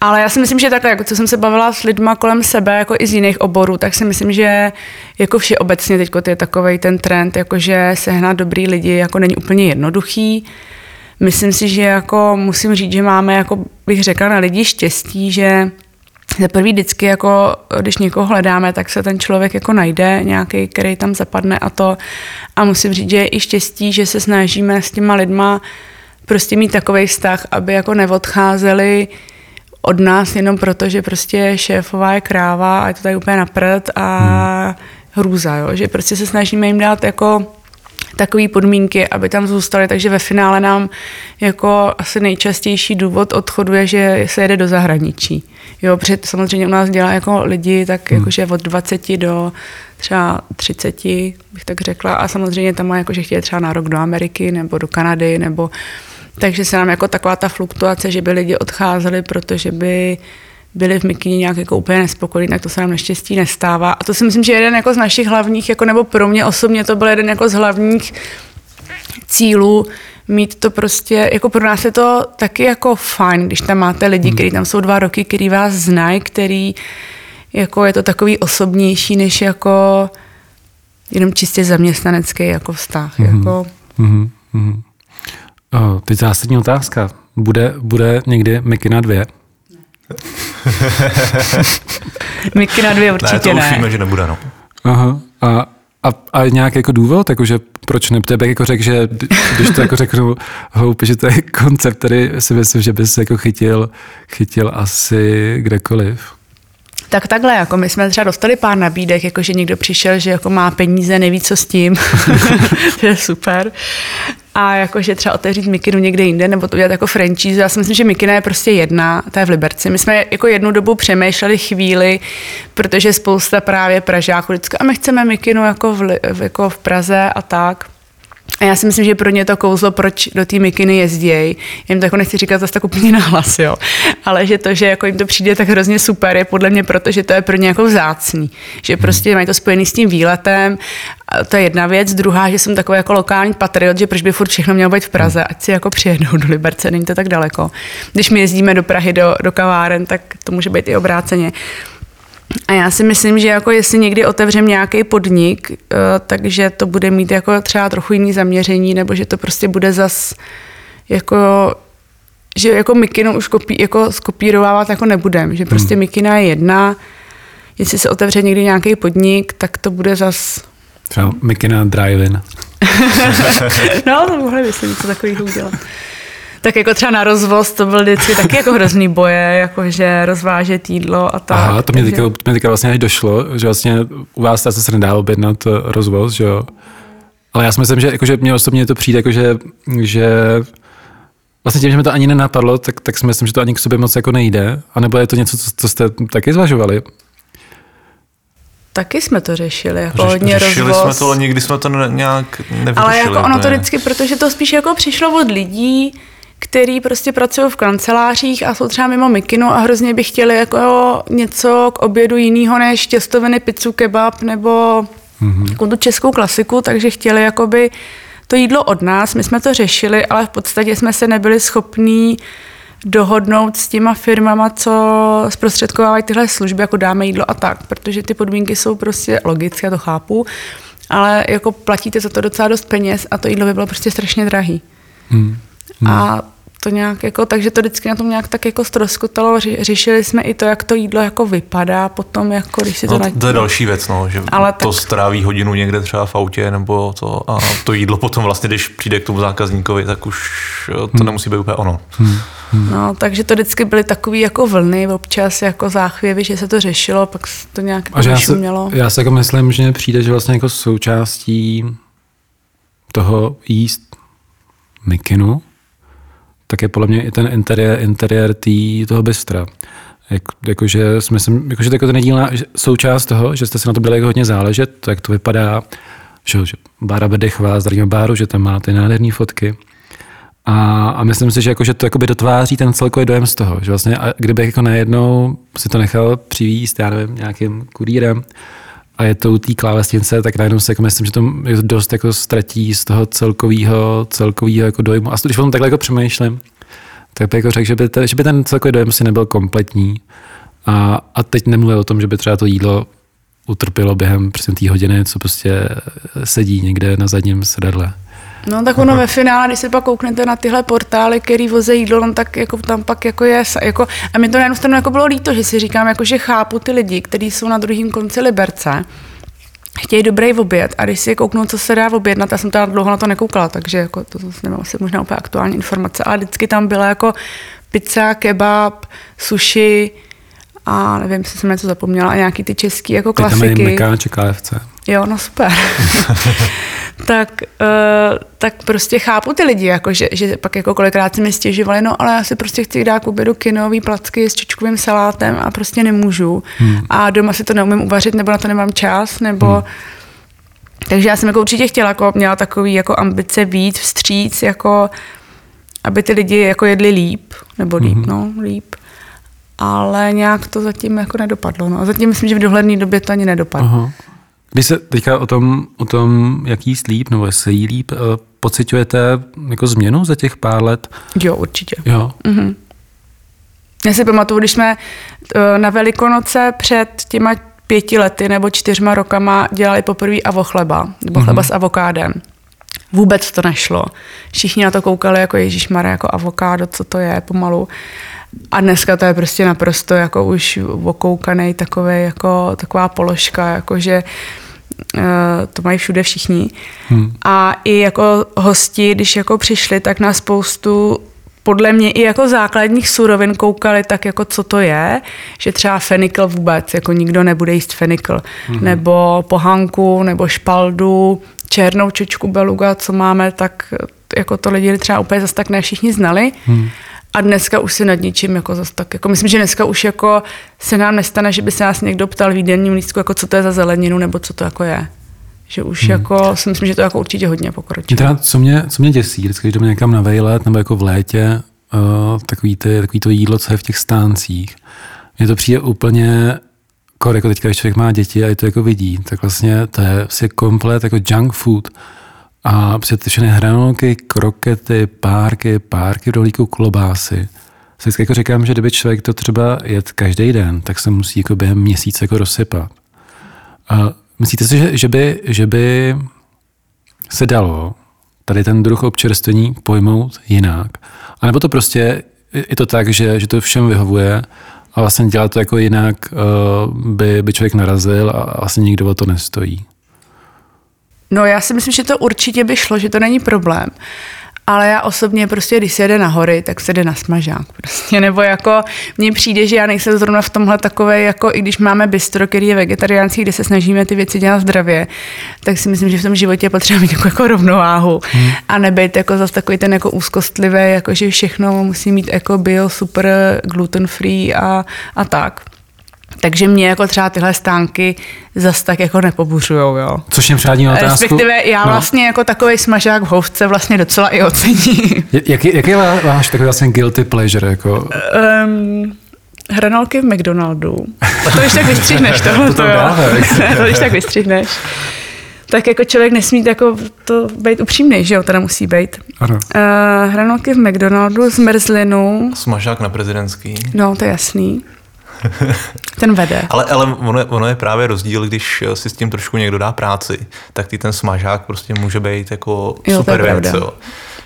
Speaker 2: Ale já si myslím, že takhle, jako co jsem se bavila s lidma kolem sebe, jako i z jiných oborů, tak si myslím, že jako všeobecně teď je takový ten trend, jako že sehnat dobrý lidi jako není úplně jednoduchý. Myslím si, že jako musím říct, že máme, jako bych řekla, na lidi štěstí, že za prvý vždycky, jako, když někoho hledáme, tak se ten člověk jako najde, nějaký, který tam zapadne a to. A musím říct, že je i štěstí, že se snažíme s těma lidma prostě mít takový vztah, aby jako neodcházeli od nás jenom proto, že prostě šéfová je kráva a je to tady úplně naprd a hmm. hrůza, jo? že prostě se snažíme jim dát jako takové podmínky, aby tam zůstali, takže ve finále nám jako asi nejčastější důvod odchodu je, že se jede do zahraničí. Jo, před, samozřejmě u nás dělá jako lidi, tak hmm. jakože od 20 do třeba 30, bych tak řekla, a samozřejmě tam má jako, že chtějí třeba na rok do Ameriky nebo do Kanady, nebo takže se nám jako taková ta fluktuace, že by lidi odcházeli, protože by byli v mikině nějak jako úplně nespokojení, tak to se nám naštěstí nestává. A to si myslím, že jeden jako z našich hlavních, jako nebo pro mě osobně to byl jeden jako z hlavních cílu mít to prostě, jako pro nás je to taky jako fajn, když tam máte lidi, kteří tam jsou dva roky, který vás znají, který jako je to takový osobnější, než jako jenom čistě zaměstnanecký jako vztah. Mm-hmm. Jako. Mm-hmm.
Speaker 1: Oh, teď zásadní otázka. Bude, bude někdy Mikina dvě?
Speaker 2: Mikina dvě určitě
Speaker 3: ne. To už víme, že nebude, no.
Speaker 1: Aha. A, a, a nějak jako důvod, jakože proč ne? Tebe jako řekl, že když to jako řeknu hloupě, že to je koncept, který si myslím, že bys jako chytil, chytil asi kdekoliv.
Speaker 2: Tak takhle, jako my jsme třeba dostali pár nabídek, jako že někdo přišel, že jako má peníze, neví co s tím, to je super. A jakože třeba otevřít Mikinu někde jinde, nebo to udělat jako franchise. Já si myslím, že Mikina je prostě jedna, ta je v Liberci. My jsme jako jednu dobu přemýšleli chvíli, protože spousta právě Pražáků vždycky, a my chceme Mikinu jako v, jako v Praze a tak. A já si myslím, že pro ně to kouzlo, proč do té mikiny jezdějí. Jim to jako nechci říkat zase tak úplně nahlas, jo. Ale že to, že jako jim to přijde tak hrozně super, je podle mě proto, že to je pro ně jako vzácný. Že prostě mají to spojený s tím výletem. To je jedna věc. Druhá, že jsem takový jako lokální patriot, že proč by furt všechno mělo být v Praze, ať si jako přijedou do Liberce, není to tak daleko. Když my jezdíme do Prahy, do, do kaváren, tak to může být i obráceně. A já si myslím, že jako jestli někdy otevřem nějaký podnik, uh, takže to bude mít jako třeba trochu jiný zaměření, nebo že to prostě bude zas jako že jako Mikinu už kopí, jako skopírovávat jako nebudem, že prostě hmm. Mikina je jedna, jestli se otevře někdy nějaký podnik, tak to bude zas...
Speaker 1: Třeba Mikina Drive-In.
Speaker 2: no, to mohli bychom něco takového udělat tak jako třeba na rozvoz to byl vždycky taky jako hrozný boje, jakože rozvážet jídlo a tak.
Speaker 1: Aha, to mě, teďka, to mě teďka vlastně až došlo, že vlastně u vás se nedá objednat eh, rozvoz, že jo. Ale já si myslím, že, jakože mě osobně to přijde, jakože, že vlastně tím, že mi to ani nenapadlo, tak, tak si myslím, že to ani k sobě moc jako nejde. A nebo je to něco, co, co jste taky zvažovali?
Speaker 2: Taky jsme to řešili, jako Řeš, hodně
Speaker 3: Řešili rozvoz. jsme to, ale nikdy jsme to nějak nevyřešili.
Speaker 2: Ale jako ono to vždycky, protože to spíš jako přišlo od lidí, který prostě pracují v kancelářích a jsou třeba mimo mikinu a hrozně by chtěli jako něco k obědu jiného než těstoviny, pizzu, kebab nebo mm-hmm. jako tu českou klasiku, takže chtěli jakoby to jídlo od nás. My jsme to řešili, ale v podstatě jsme se nebyli schopní dohodnout s těma firmama, co zprostředkovávají tyhle služby, jako dáme jídlo a tak, protože ty podmínky jsou prostě logické, já to chápu, ale jako platíte za to docela dost peněz a to jídlo by bylo prostě strašně drahý. Hmm. Hmm. A to nějak jako, takže to vždycky na tom nějak tak jako stroskotalo. Řešili jsme i to, jak to jídlo jako vypadá potom, jako když si to
Speaker 3: no, To je další věc, no, že Ale to tak... stráví hodinu někde třeba v autě nebo to a to jídlo potom vlastně, když přijde k tomu zákazníkovi, tak už to hmm. nemusí být úplně ono. Hmm.
Speaker 2: Hmm. No, takže to vždycky byly takové jako vlny, občas jako záchvěvy, že se to řešilo, pak to nějak
Speaker 1: jako já se, já se jako myslím, že přijde, že vlastně jako součástí toho jíst mikinu, tak je podle mě i ten interiér, interiér tý, toho bystra. Jak, jakože, myslím, jakože to jako nedílná součást toho, že jste si na to byli jako hodně záležet, to, jak to vypadá, že, že Bára Bedechová, zdravíme Báru, že tam má ty nádherné fotky. A, a myslím si, že, jako, že to jakoby dotváří ten celkový dojem z toho, že vlastně a kdybych jako najednou si to nechal přivízt, já nevím, nějakým kurýrem, a je to u té klávesnice, tak najednou se jako myslím, že to dost jako ztratí z toho celkového celkovýho jako dojmu. A když o tom takhle jako přemýšlím, tak bych jako řekl, že by, te, že by ten celkový dojem si nebyl kompletní. A, a teď nemluvím o tom, že by třeba to jídlo utrpělo během té hodiny, co prostě sedí někde na zadním sedadle.
Speaker 2: No tak ono ve finále, když se pak kouknete na tyhle portály, který voze jídlo, no, tak jako tam pak jako je, jako, a mi to na jednu stranu jako bylo líto, že si říkám, jako, že chápu ty lidi, kteří jsou na druhém konci Liberce, chtějí dobrý oběd a když si kouknu, co se dá objednat, já jsem teda dlouho na to nekoukala, takže jako to, to nemám asi možná úplně aktuální informace, ale vždycky tam byla jako pizza, kebab, sushi a nevím, jestli jsem něco zapomněla, a nějaký ty český jako klasiky.
Speaker 1: Teď tam je KFC.
Speaker 2: Jo, no super. tak, uh, tak prostě chápu ty lidi, jako že, že pak jako kolikrát si mi stěžovali, no ale já si prostě chci dát k obědu kinový placky s čočkovým salátem a prostě nemůžu. Hmm. A doma si to neumím uvařit, nebo na to nemám čas, nebo... Hmm. Takže já jsem jako určitě chtěla, jako měla takový jako ambice víc vstříc, jako aby ty lidi jako jedli líp, nebo líp, hmm. no, líp. Ale nějak to zatím jako nedopadlo. No. A zatím myslím, že v dohledné době to ani nedopadlo. Aha.
Speaker 1: Když se teďka o tom, o tom jak jíst líp, nebo jestli jí líp, eh, pocitujete jako změnu za těch pár let?
Speaker 2: Jo, určitě.
Speaker 1: Jo.
Speaker 2: Mhm. Já si pamatuju, když jsme eh, na Velikonoce před těma pěti lety nebo čtyřma rokama dělali poprvé avochleba, nebo chleba s avokádem. Vůbec to nešlo. Všichni na to koukali jako Ježíš Mare, jako avokádo, co to je pomalu. A dneska to je prostě naprosto jako už okoukaný takový, jako taková položka, jakože eh, to mají všude všichni. Hmm. A i jako hosti, když jako přišli, tak na spoustu podle mě i jako základních surovin koukali tak jako co to je, že třeba fenikl vůbec, jako nikdo nebude jíst fenikl, mm-hmm. nebo pohanku, nebo špaldu, černou čočku beluga, co máme, tak jako to lidi třeba úplně zase tak ne všichni znali. Mm. A dneska už si nad ničím jako zase tak, jako myslím, že dneska už jako se nám nestane, že by se nás někdo ptal v jídelním lístku, jako co to je za zeleninu, nebo co to jako je. Že už hmm. jako, si myslím, že to jako určitě hodně pokročilo.
Speaker 1: Teda, co, mě, co mě děsí, vždycky, když jdeme někam na vejlet nebo jako v létě, uh, takový, ty, takový to jídlo, co je v těch stáncích, mně to přijde úplně kor, jako teďka, když člověk má děti a je to jako vidí, tak vlastně to je vlastně komplet jako junk food. A všechny hranolky, krokety, párky, párky rolíků klobásy. Se jako říkám, že kdyby člověk to třeba jet každý den, tak se musí jako během měsíce jako rozsypat. A myslíte si, že, že, by, že by se dalo tady ten druh občerstvení pojmout jinak? A nebo to prostě je to tak, že, že to všem vyhovuje a vlastně dělat to jako jinak uh, by, by člověk narazil a vlastně nikdo o to nestojí?
Speaker 2: No já si myslím, že to určitě by šlo, že to není problém. Ale já osobně prostě, když se jede na hory, tak se jde na smažák prostě. Nebo jako mně přijde, že já nejsem zrovna v tomhle takové, jako i když máme bistro, který je vegetariánský, kde se snažíme ty věci dělat zdravě, tak si myslím, že v tom životě je potřeba mít jako, jako rovnováhu hmm. a nebyt jako zase takový ten jako úzkostlivý, jako že všechno musí mít jako bio, super, gluten free a, a tak. Takže mě jako třeba tyhle stánky zas tak jako nepobuřujou, jo.
Speaker 1: Což mě přádí otázku.
Speaker 2: Respektive já no. vlastně jako takový smažák v housce vlastně docela i ocením.
Speaker 1: Jaký, jaký je váš takový vlastně guilty pleasure? Jako?
Speaker 2: Um, hranolky v McDonaldu. To když tak vystřihneš tohle, to, jo. to když tak vystřihneš. Tak jako člověk nesmí jako to být upřímný, že jo, teda musí být. Ano. Uh, hranolky v McDonaldu, zmrzlinu.
Speaker 3: Smažák na prezidentský.
Speaker 2: No, to je jasný. Ten vede.
Speaker 3: ale ale ono, ono je právě rozdíl, když si s tím trošku někdo dá práci, tak ty ten smažák prostě může být jako jo, super věc. Jo.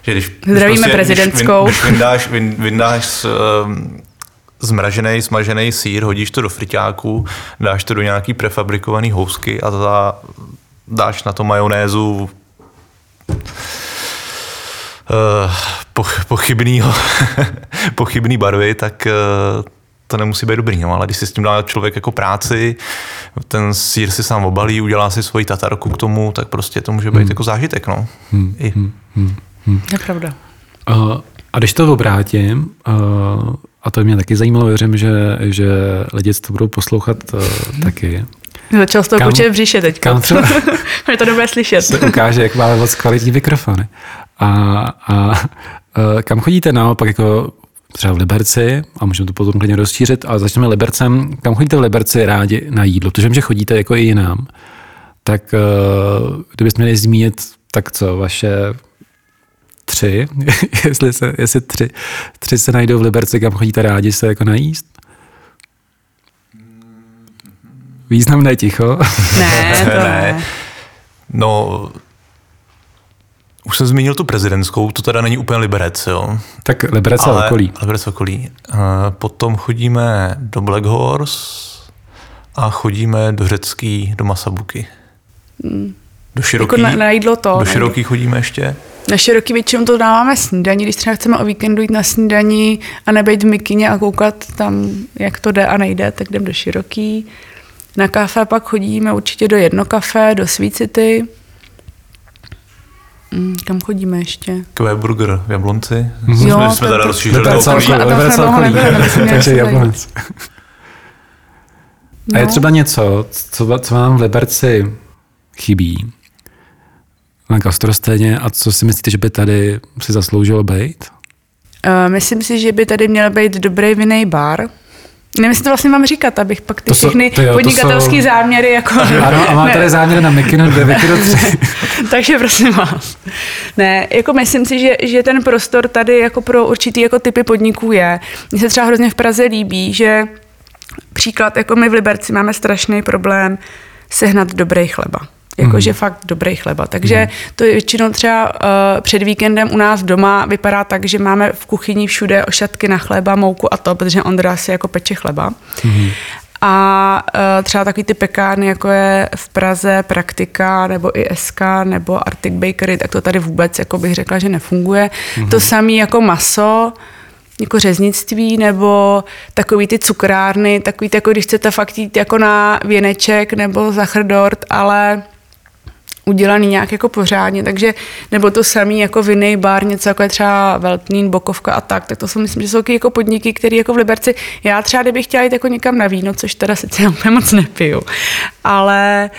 Speaker 2: Že když, Zdravíme když prostě, prezidentskou.
Speaker 3: Když, když vyndáš, vyndáš um, zmražený, smažený sír, hodíš to do friťáku, dáš to do nějaký prefabrikovaný housky a za, dáš na to majonézu uh, pochybnýho, pochybný barvy, tak uh, to nemusí být dobrý, no, ale když si s tím dá člověk jako práci, ten sír si sám obalí, udělá si svoji tatarku k tomu, tak prostě to může být hmm. jako zážitek. No. Hmm. I. Hmm.
Speaker 2: Hmm. Hmm. Je pravda.
Speaker 1: Uh, a když to obrátím, uh, a to mě taky zajímalo, věřím, že, že lidi to budou poslouchat uh, taky.
Speaker 2: Začal s tou kuče v břiše teď. Kam třeba, je to dobré slyšet.
Speaker 1: Se ukáže, jak máme moc kvalitní mikrofony. A, a uh, kam chodíte naopak jako třeba v Liberci, a můžeme to potom klidně rozšířit, ale začneme Libercem. Kam chodíte v Liberci rádi na jídlo? Protože vím, že chodíte jako i jinam. Tak uh, kdybyste měli zmínit, tak co, vaše tři, jestli, se, jestli tři, tři se najdou v Liberci, kam chodíte rádi se jako najíst? Významné ticho.
Speaker 2: Ne, to ne.
Speaker 3: No, už jsem zmínil tu prezidentskou, to teda není úplně Liberec, jo.
Speaker 1: Tak Liberec a okolí.
Speaker 3: Liberec okolí. Potom chodíme do Black Horse a chodíme do Řecký, do Masabuky. Hmm. Do široký,
Speaker 2: jako na, na jídlo to.
Speaker 3: Do široký chodíme ještě.
Speaker 2: Na široký většinou to dáváme snídaní, když třeba chceme o víkendu jít na snídaní a nebejt v mikině a koukat tam, jak to jde a nejde, tak jdeme do široký. Na kafe pak chodíme určitě do jedno kafe, do Sweet City. Mm, kam chodíme ještě?
Speaker 3: Kvé burger v Jablonci. Mm-hmm. Jo, jsme, jsme teda rozšířili do okolí.
Speaker 1: Takže Jablonec. A je no. třeba něco, co, co vám v Liberci chybí na gastrosténě a co si myslíte, že by tady si zasloužilo být?
Speaker 2: Uh, myslím si, že by tady měl být dobrý vinný bar. Nevím, jestli to vlastně mám říkat, abych pak ty
Speaker 1: To jsou-
Speaker 2: všechny
Speaker 1: to jo,
Speaker 2: podnikatelské
Speaker 1: jsou-
Speaker 2: záměry jako...
Speaker 1: Ano, a má
Speaker 2: Ne.
Speaker 1: tady záměr na Mikino 2, Mikino 3.
Speaker 2: Takže prosím vás. Ne, jako myslím si, že, že ten prostor tady jako pro určitý jako typy podniků je. Mně se třeba hrozně v Praze líbí, že příklad, jako my v Liberci máme strašný problém sehnat dobrý chleba. Jakože fakt dobrý chleba. Takže to je většinou třeba uh, před víkendem u nás doma vypadá tak, že máme v kuchyni všude ošatky na chleba, mouku a to, protože Ondra si jako peče chleba. A uh, třeba takový ty pekárny, jako je v Praze Praktika, nebo i SK, nebo Arctic Bakery, tak to tady vůbec, jako bych řekla, že nefunguje. Mm-hmm. To samé jako maso, jako řeznictví, nebo takový ty cukrárny, takový ty, jako když chcete fakt jít jako na věneček nebo zachdort, ale udělaný nějak jako pořádně, takže nebo to samý jako vinný bar, něco jako je třeba Veltnín, Bokovka a tak, tak to jsou myslím, že jsou jako podniky, které jako v Liberci, já třeba kdybych chtěla jít jako někam na víno, což teda sice úplně moc nepiju, ale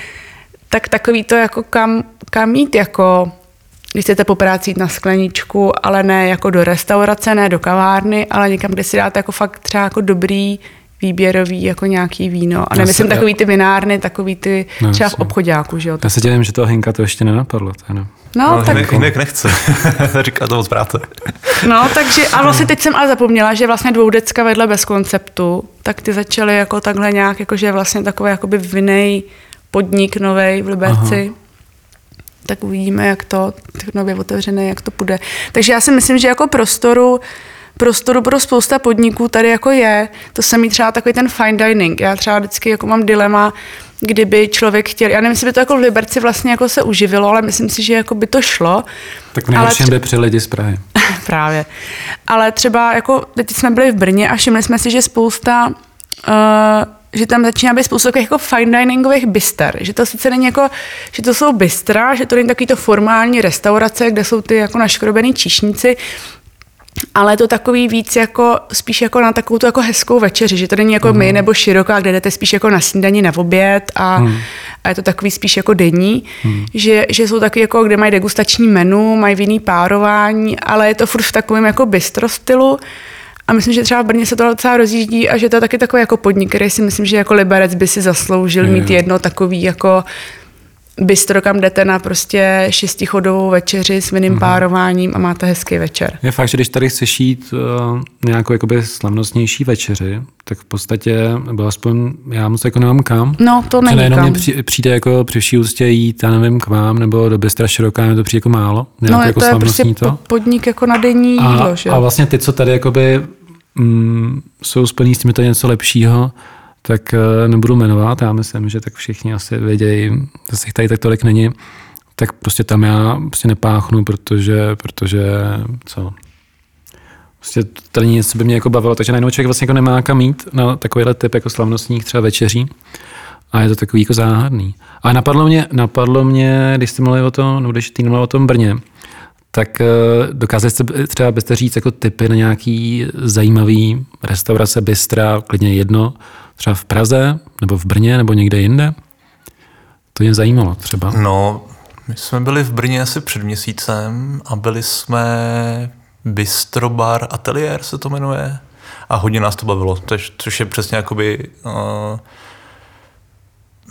Speaker 2: tak takový to jako kam, kam jít jako když chcete po práci jít na skleničku, ale ne jako do restaurace, ne do kavárny, ale někam, kde si dáte jako fakt třeba jako dobrý výběrový jako nějaký víno. A nemyslím
Speaker 1: se-
Speaker 2: takový ty vinárny, takový ty
Speaker 1: No,
Speaker 2: třeba v obchodáku, že jo.
Speaker 1: Já se divím, že toho Hinka to ještě nenapadlo. To je no.
Speaker 2: No,
Speaker 3: ale
Speaker 2: tak,
Speaker 3: Hinek, Hinek nechce. Říká to moc práce.
Speaker 2: no, takže, a vlastně teď jsem ale zapomněla, že vlastně dvoudecka vedle bez konceptu, tak ty začaly jako takhle nějak, jako že vlastně takový jakoby vinej podnik novej v Liberci. Aha. Tak uvidíme, jak to, nově otevřené, jak to půjde. Takže já si myslím, že jako prostoru, prostoru pro spousta podniků tady jako je. To samý třeba takový ten fine dining. Já třeba vždycky jako mám dilema, kdyby člověk chtěl, já nevím, jestli by to jako v Liberci vlastně jako se uživilo, ale myslím si, že jako by to šlo.
Speaker 1: Tak v nejhorším jde při lidi z Prahy.
Speaker 2: Právě. Ale třeba jako teď jsme byli v Brně a všimli jsme si, že spousta uh, že tam začíná být spousta takových jako fine diningových byster. Že to sice není jako, že to jsou bystra, že to není takový to formální restaurace, kde jsou ty jako naškrobený číšníci, ale je to takový víc jako, spíš jako na takovou tu jako hezkou večeři, že to není jako my nebo široká, kde jdete spíš jako na snídani, na oběd a, hmm. a je to takový spíš jako denní, hmm. že, že jsou taky jako, kde mají degustační menu, mají vinný párování, ale je to furt v takovém jako bistro stylu a myslím, že třeba v Brně se to docela rozjíždí a že to je taky takový jako podnik, který si myslím, že jako Liberec by si zasloužil mít jedno takový jako bistro, kam jdete na prostě šestichodovou večeři s vinným párováním a máte hezký večer.
Speaker 1: Je fakt, že když tady chceš jít uh, nějakou jakoby slavnostnější večeři, tak v podstatě, nebo aspoň já moc jako nemám kam.
Speaker 2: No, to není kam.
Speaker 1: mě při- přijde jako při vší ústě jít, já nevím, k vám, nebo do Bystra Široká, mi to přijde jako málo.
Speaker 2: No,
Speaker 1: jako
Speaker 2: to je prostě po- podnik jako na denní
Speaker 1: A,
Speaker 2: jídlo, že
Speaker 1: a vlastně ty, co tady jakoby, mm, jsou splní s tím, že to je něco lepšího, tak uh, nebudu jmenovat, já myslím, že tak všichni asi vědějí, zase jich tady tak tolik není, tak prostě tam já prostě nepáchnu, protože, protože co, prostě to není něco, co by mě jako bavilo, takže najednou člověk vlastně jako nemá kam jít na takovýhle typ jako slavnostních třeba večeří. A je to takový jako záhadný. A napadlo mě, napadlo mě, když jste mluvili o tom, no, když ty mluvil o tom Brně, tak eh, dokázali jste třeba byste říct jako typy na nějaký zajímavý restaurace, bystra, klidně jedno, třeba v Praze, nebo v Brně, nebo někde jinde? To mě zajímalo třeba.
Speaker 3: No, my jsme byli v Brně asi před měsícem a byli jsme Bistro Bar Atelier se to jmenuje a hodně nás to bavilo, což, což je přesně jakoby uh,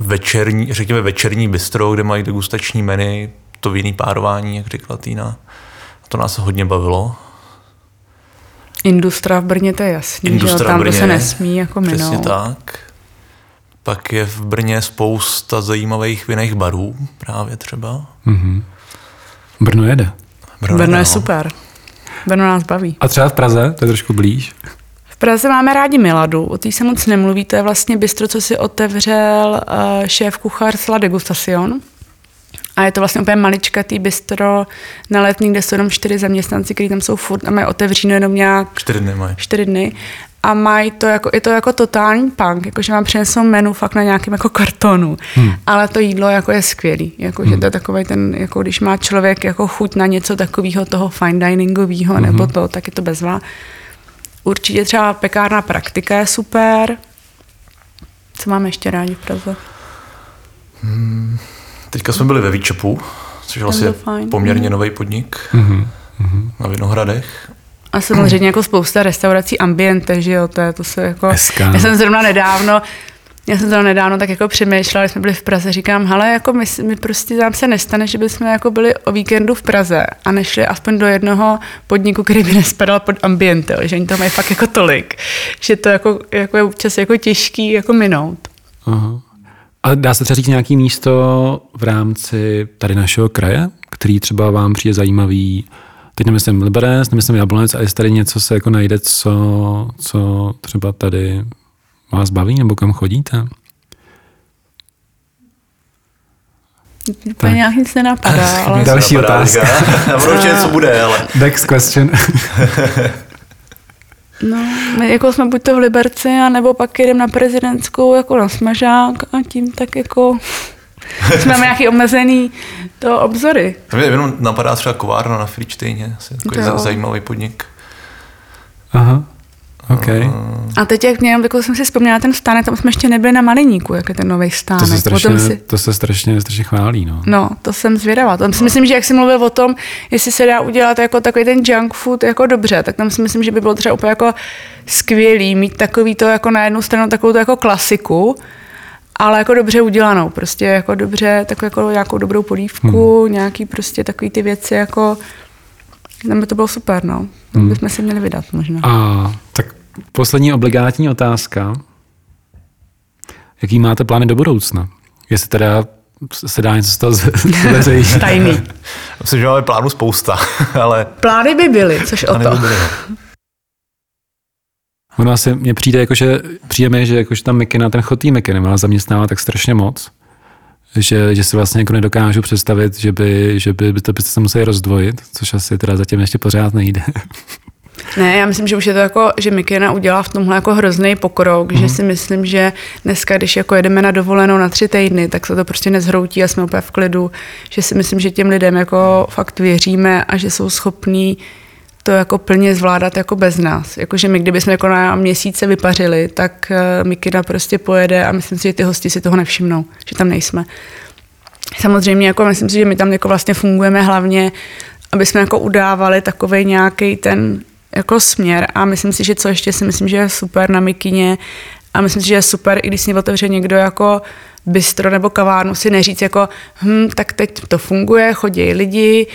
Speaker 3: večerní, řekněme večerní bistro, kde mají degustační menu, to vinný párování, jak řekla Týna. To nás hodně bavilo.
Speaker 2: Industra v Brně, to je jasný?
Speaker 3: Industra v
Speaker 2: tam to
Speaker 3: Brně,
Speaker 2: se nesmí jako
Speaker 3: Přesně
Speaker 2: minout.
Speaker 3: tak. Pak je v Brně spousta zajímavých vinných barů, právě třeba.
Speaker 1: Brno jede.
Speaker 2: Brno je
Speaker 3: no.
Speaker 2: super. Brno nás baví.
Speaker 1: A třeba v Praze, to je trošku blíž.
Speaker 2: V Praze máme rádi Miladu, o té se moc nemluví, to je vlastně bistro, co si otevřel uh, šéf kuchař Sla Degustacion. A je to vlastně úplně maličkatý bistro na letní, kde jsou jenom čtyři zaměstnanci, kteří tam jsou furt a mají otevříno jenom nějak
Speaker 3: Čtyři dny mají.
Speaker 2: čtyři dny. A mají to jako, je to jako totální punk, jakože vám přinesou menu fakt na nějakém jako kartonu. Hmm. Ale to jídlo jako je skvělý. Jako, hmm. že to je takový ten, jako když má člověk jako chuť na něco takového toho fine diningového hmm. nebo to, tak je to bezva. Určitě třeba pekárna Praktika je super. Co máme ještě rádi v Praze?
Speaker 3: Teďka jsme byli ve Výčepu, což je vlastně poměrně nový podnik
Speaker 1: Mhm.
Speaker 3: na Vinohradech.
Speaker 2: A samozřejmě jako spousta restaurací ambiente, že jo, to je, to se jako...
Speaker 1: SK.
Speaker 2: Já jsem zrovna nedávno, já jsem to nedávno tak jako přemýšlela, když jsme byli v Praze, říkám, hele, jako my, my prostě nám se nestane, že bychom jako byli o víkendu v Praze a nešli aspoň do jednoho podniku, který by nespadal pod ambiente, že oni to mají fakt jako tolik, že to jako, jako je občas jako těžký jako minout.
Speaker 1: Aha. A dá se třeba říct nějaké místo v rámci tady našeho kraje, který třeba vám přijde zajímavý, teď nemyslím Liberec, nemyslím Jablonec, a jestli tady něco se jako najde, co, co třeba tady vás baví, nebo kam chodíte?
Speaker 2: Úplně nějak nic nenapadá, ale...
Speaker 1: Další otázka.
Speaker 3: Určitě něco bude, ale...
Speaker 1: Next question.
Speaker 2: No, my jako jsme buď to v Liberci, anebo pak jedeme na prezidentskou jako na smažák a tím tak jako jsme máme nějaký omezený to obzory.
Speaker 3: To mě jenom napadá třeba kovárna na Fričtejně, asi takový
Speaker 2: To jo.
Speaker 3: zajímavý podnik.
Speaker 1: Aha, OK.
Speaker 2: A teď, jak mě, jako jsem si vzpomněla ten stánek, tam jsme ještě nebyli na Maliníku, jak je ten nový stánek.
Speaker 1: To se strašně,
Speaker 2: Potom si,
Speaker 1: to se strašně, strašně chválí, no.
Speaker 2: no, to jsem zvědavá. Tam si myslím, že jak jsi mluvil o tom, jestli se dá udělat jako takový ten junk food jako dobře, tak tam si myslím, že by bylo třeba úplně jako skvělý mít takový to jako na jednu stranu takovou to jako klasiku, ale jako dobře udělanou, prostě jako dobře, takovou jako nějakou dobrou polívku, hmm. nějaký prostě takový ty věci jako, tam by to bylo super, no. Tam bychom si měli vydat možná.
Speaker 1: A tak poslední obligátní otázka. Jaký máte plány do budoucna? Jestli teda se dá něco z toho zveřejnit.
Speaker 2: Tajný.
Speaker 3: Myslím, že máme plánu spousta, ale
Speaker 2: Plány by byly, což o
Speaker 3: plány
Speaker 2: to.
Speaker 3: by byly, no.
Speaker 1: Ono asi mně přijde, jako, že přijde mi, že jakože ta Mikina, ten chod té Mikiny má zaměstnává tak strašně moc, že, že si vlastně jako nedokážu představit, že by, že by, by to byste se museli rozdvojit, což asi teda zatím ještě pořád nejde.
Speaker 2: Ne, já myslím, že už je to jako, že Mikina udělá v tomhle jako hrozný pokrok, mm. že si myslím, že dneska, když jako jedeme na dovolenou na tři týdny, tak se to prostě nezhroutí a jsme úplně v klidu, že si myslím, že těm lidem jako fakt věříme a že jsou schopní to jako plně zvládat jako bez nás. Jakože my, kdybychom jako na měsíce vypařili, tak eh, Mikina prostě pojede a myslím si, že ty hosti si toho nevšimnou, že tam nejsme. Samozřejmě jako myslím si, že my tam jako vlastně fungujeme hlavně, aby jsme jako udávali takový nějaký ten jako směr a myslím si, že co ještě si myslím, že je super na Mikině a myslím si, že je super, i když si otevře někdo jako bistro nebo kavárnu, si neříct jako, hm, tak teď to funguje, chodí lidi,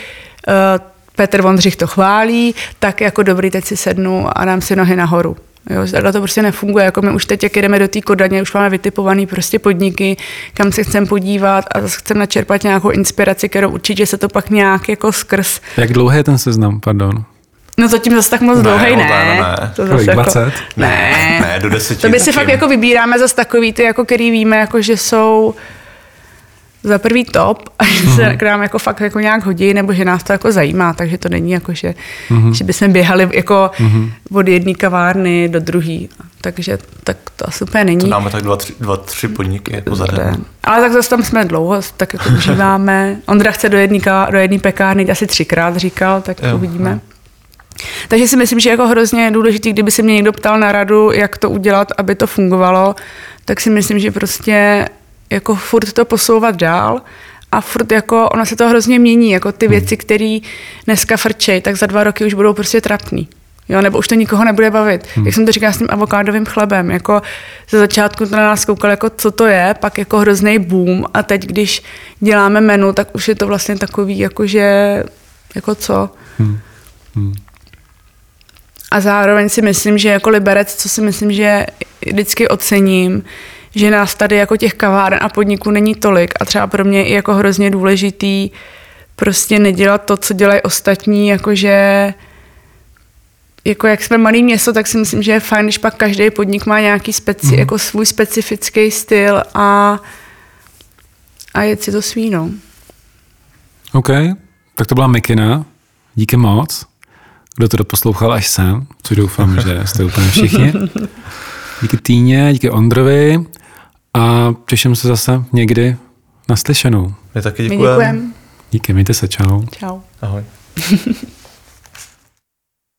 Speaker 2: uh, Petr Vondřich to chválí, tak jako dobrý, teď si sednu a dám si nohy nahoru. Jo, takhle to prostě nefunguje. Jako my už teď, jak jdeme do té Kodaně, už máme vytipované prostě podniky, kam se chceme podívat a zase chceme načerpat nějakou inspiraci, kterou určitě se to pak nějak jako skrz.
Speaker 1: Jak dlouhý je ten seznam, pardon?
Speaker 2: No zatím zase tak moc
Speaker 3: Ne,
Speaker 2: dlouhý ne.
Speaker 3: ne, ne, ne.
Speaker 2: To
Speaker 1: Kolik,
Speaker 2: zase jako,
Speaker 1: 20?
Speaker 2: Ne.
Speaker 3: Ne, do deseti.
Speaker 2: To by si fakt jako vybíráme zase takový ty, jako který víme, jako že jsou za prvý top a že se k nám jako fakt jako nějak hodí, nebo že nás to jako zajímá, takže to není jako, že, že bychom běhali jako od jedné kavárny do druhé. Takže tak to asi úplně není.
Speaker 3: To dáme tak dva, tři, dva, tři podniky jako za den.
Speaker 2: Ale tak zase tam jsme dlouho, tak jako užíváme. Ondra chce do jedné do jedné pekárny asi třikrát, říkal, tak
Speaker 3: Jo,
Speaker 2: uvidíme. Takže si myslím, že jako hrozně důležitý, kdyby se mě někdo ptal na radu, jak to udělat, aby to fungovalo, tak si myslím, že prostě jako furt to posouvat dál a furt jako, ono se to hrozně mění, jako ty věci, které dneska frčej, tak za dva roky už budou prostě trapný. Jo, nebo už to nikoho nebude bavit. Hmm. Jak jsem to říkala s tím avokádovým chlebem, jako ze začátku to na nás koukal, jako co to je, pak jako hrozný boom a teď, když děláme menu, tak už je to vlastně takový, jako že, jako co.
Speaker 1: Hmm. Hmm.
Speaker 2: A zároveň si myslím, že jako liberec, co si myslím, že vždycky ocením, že nás tady jako těch kaváren a podniků není tolik a třeba pro mě je i jako hrozně důležitý prostě nedělat to, co dělají ostatní, jakože jako jak jsme malý město, tak si myslím, že je fajn, když pak každý podnik má nějaký speci, mm. jako svůj specifický styl a, a jet si to svínou.
Speaker 1: OK, tak to byla Mikina. Díky moc. Kdo to doposlouchal až sem, což doufám, že jste úplně všichni. Díky Týně, díky Ondrovi a těším se zase někdy naslyšenou.
Speaker 3: My taky děkujeme.
Speaker 2: děkujeme.
Speaker 1: Díky, mějte se, čau.
Speaker 2: Čau.
Speaker 3: Ahoj.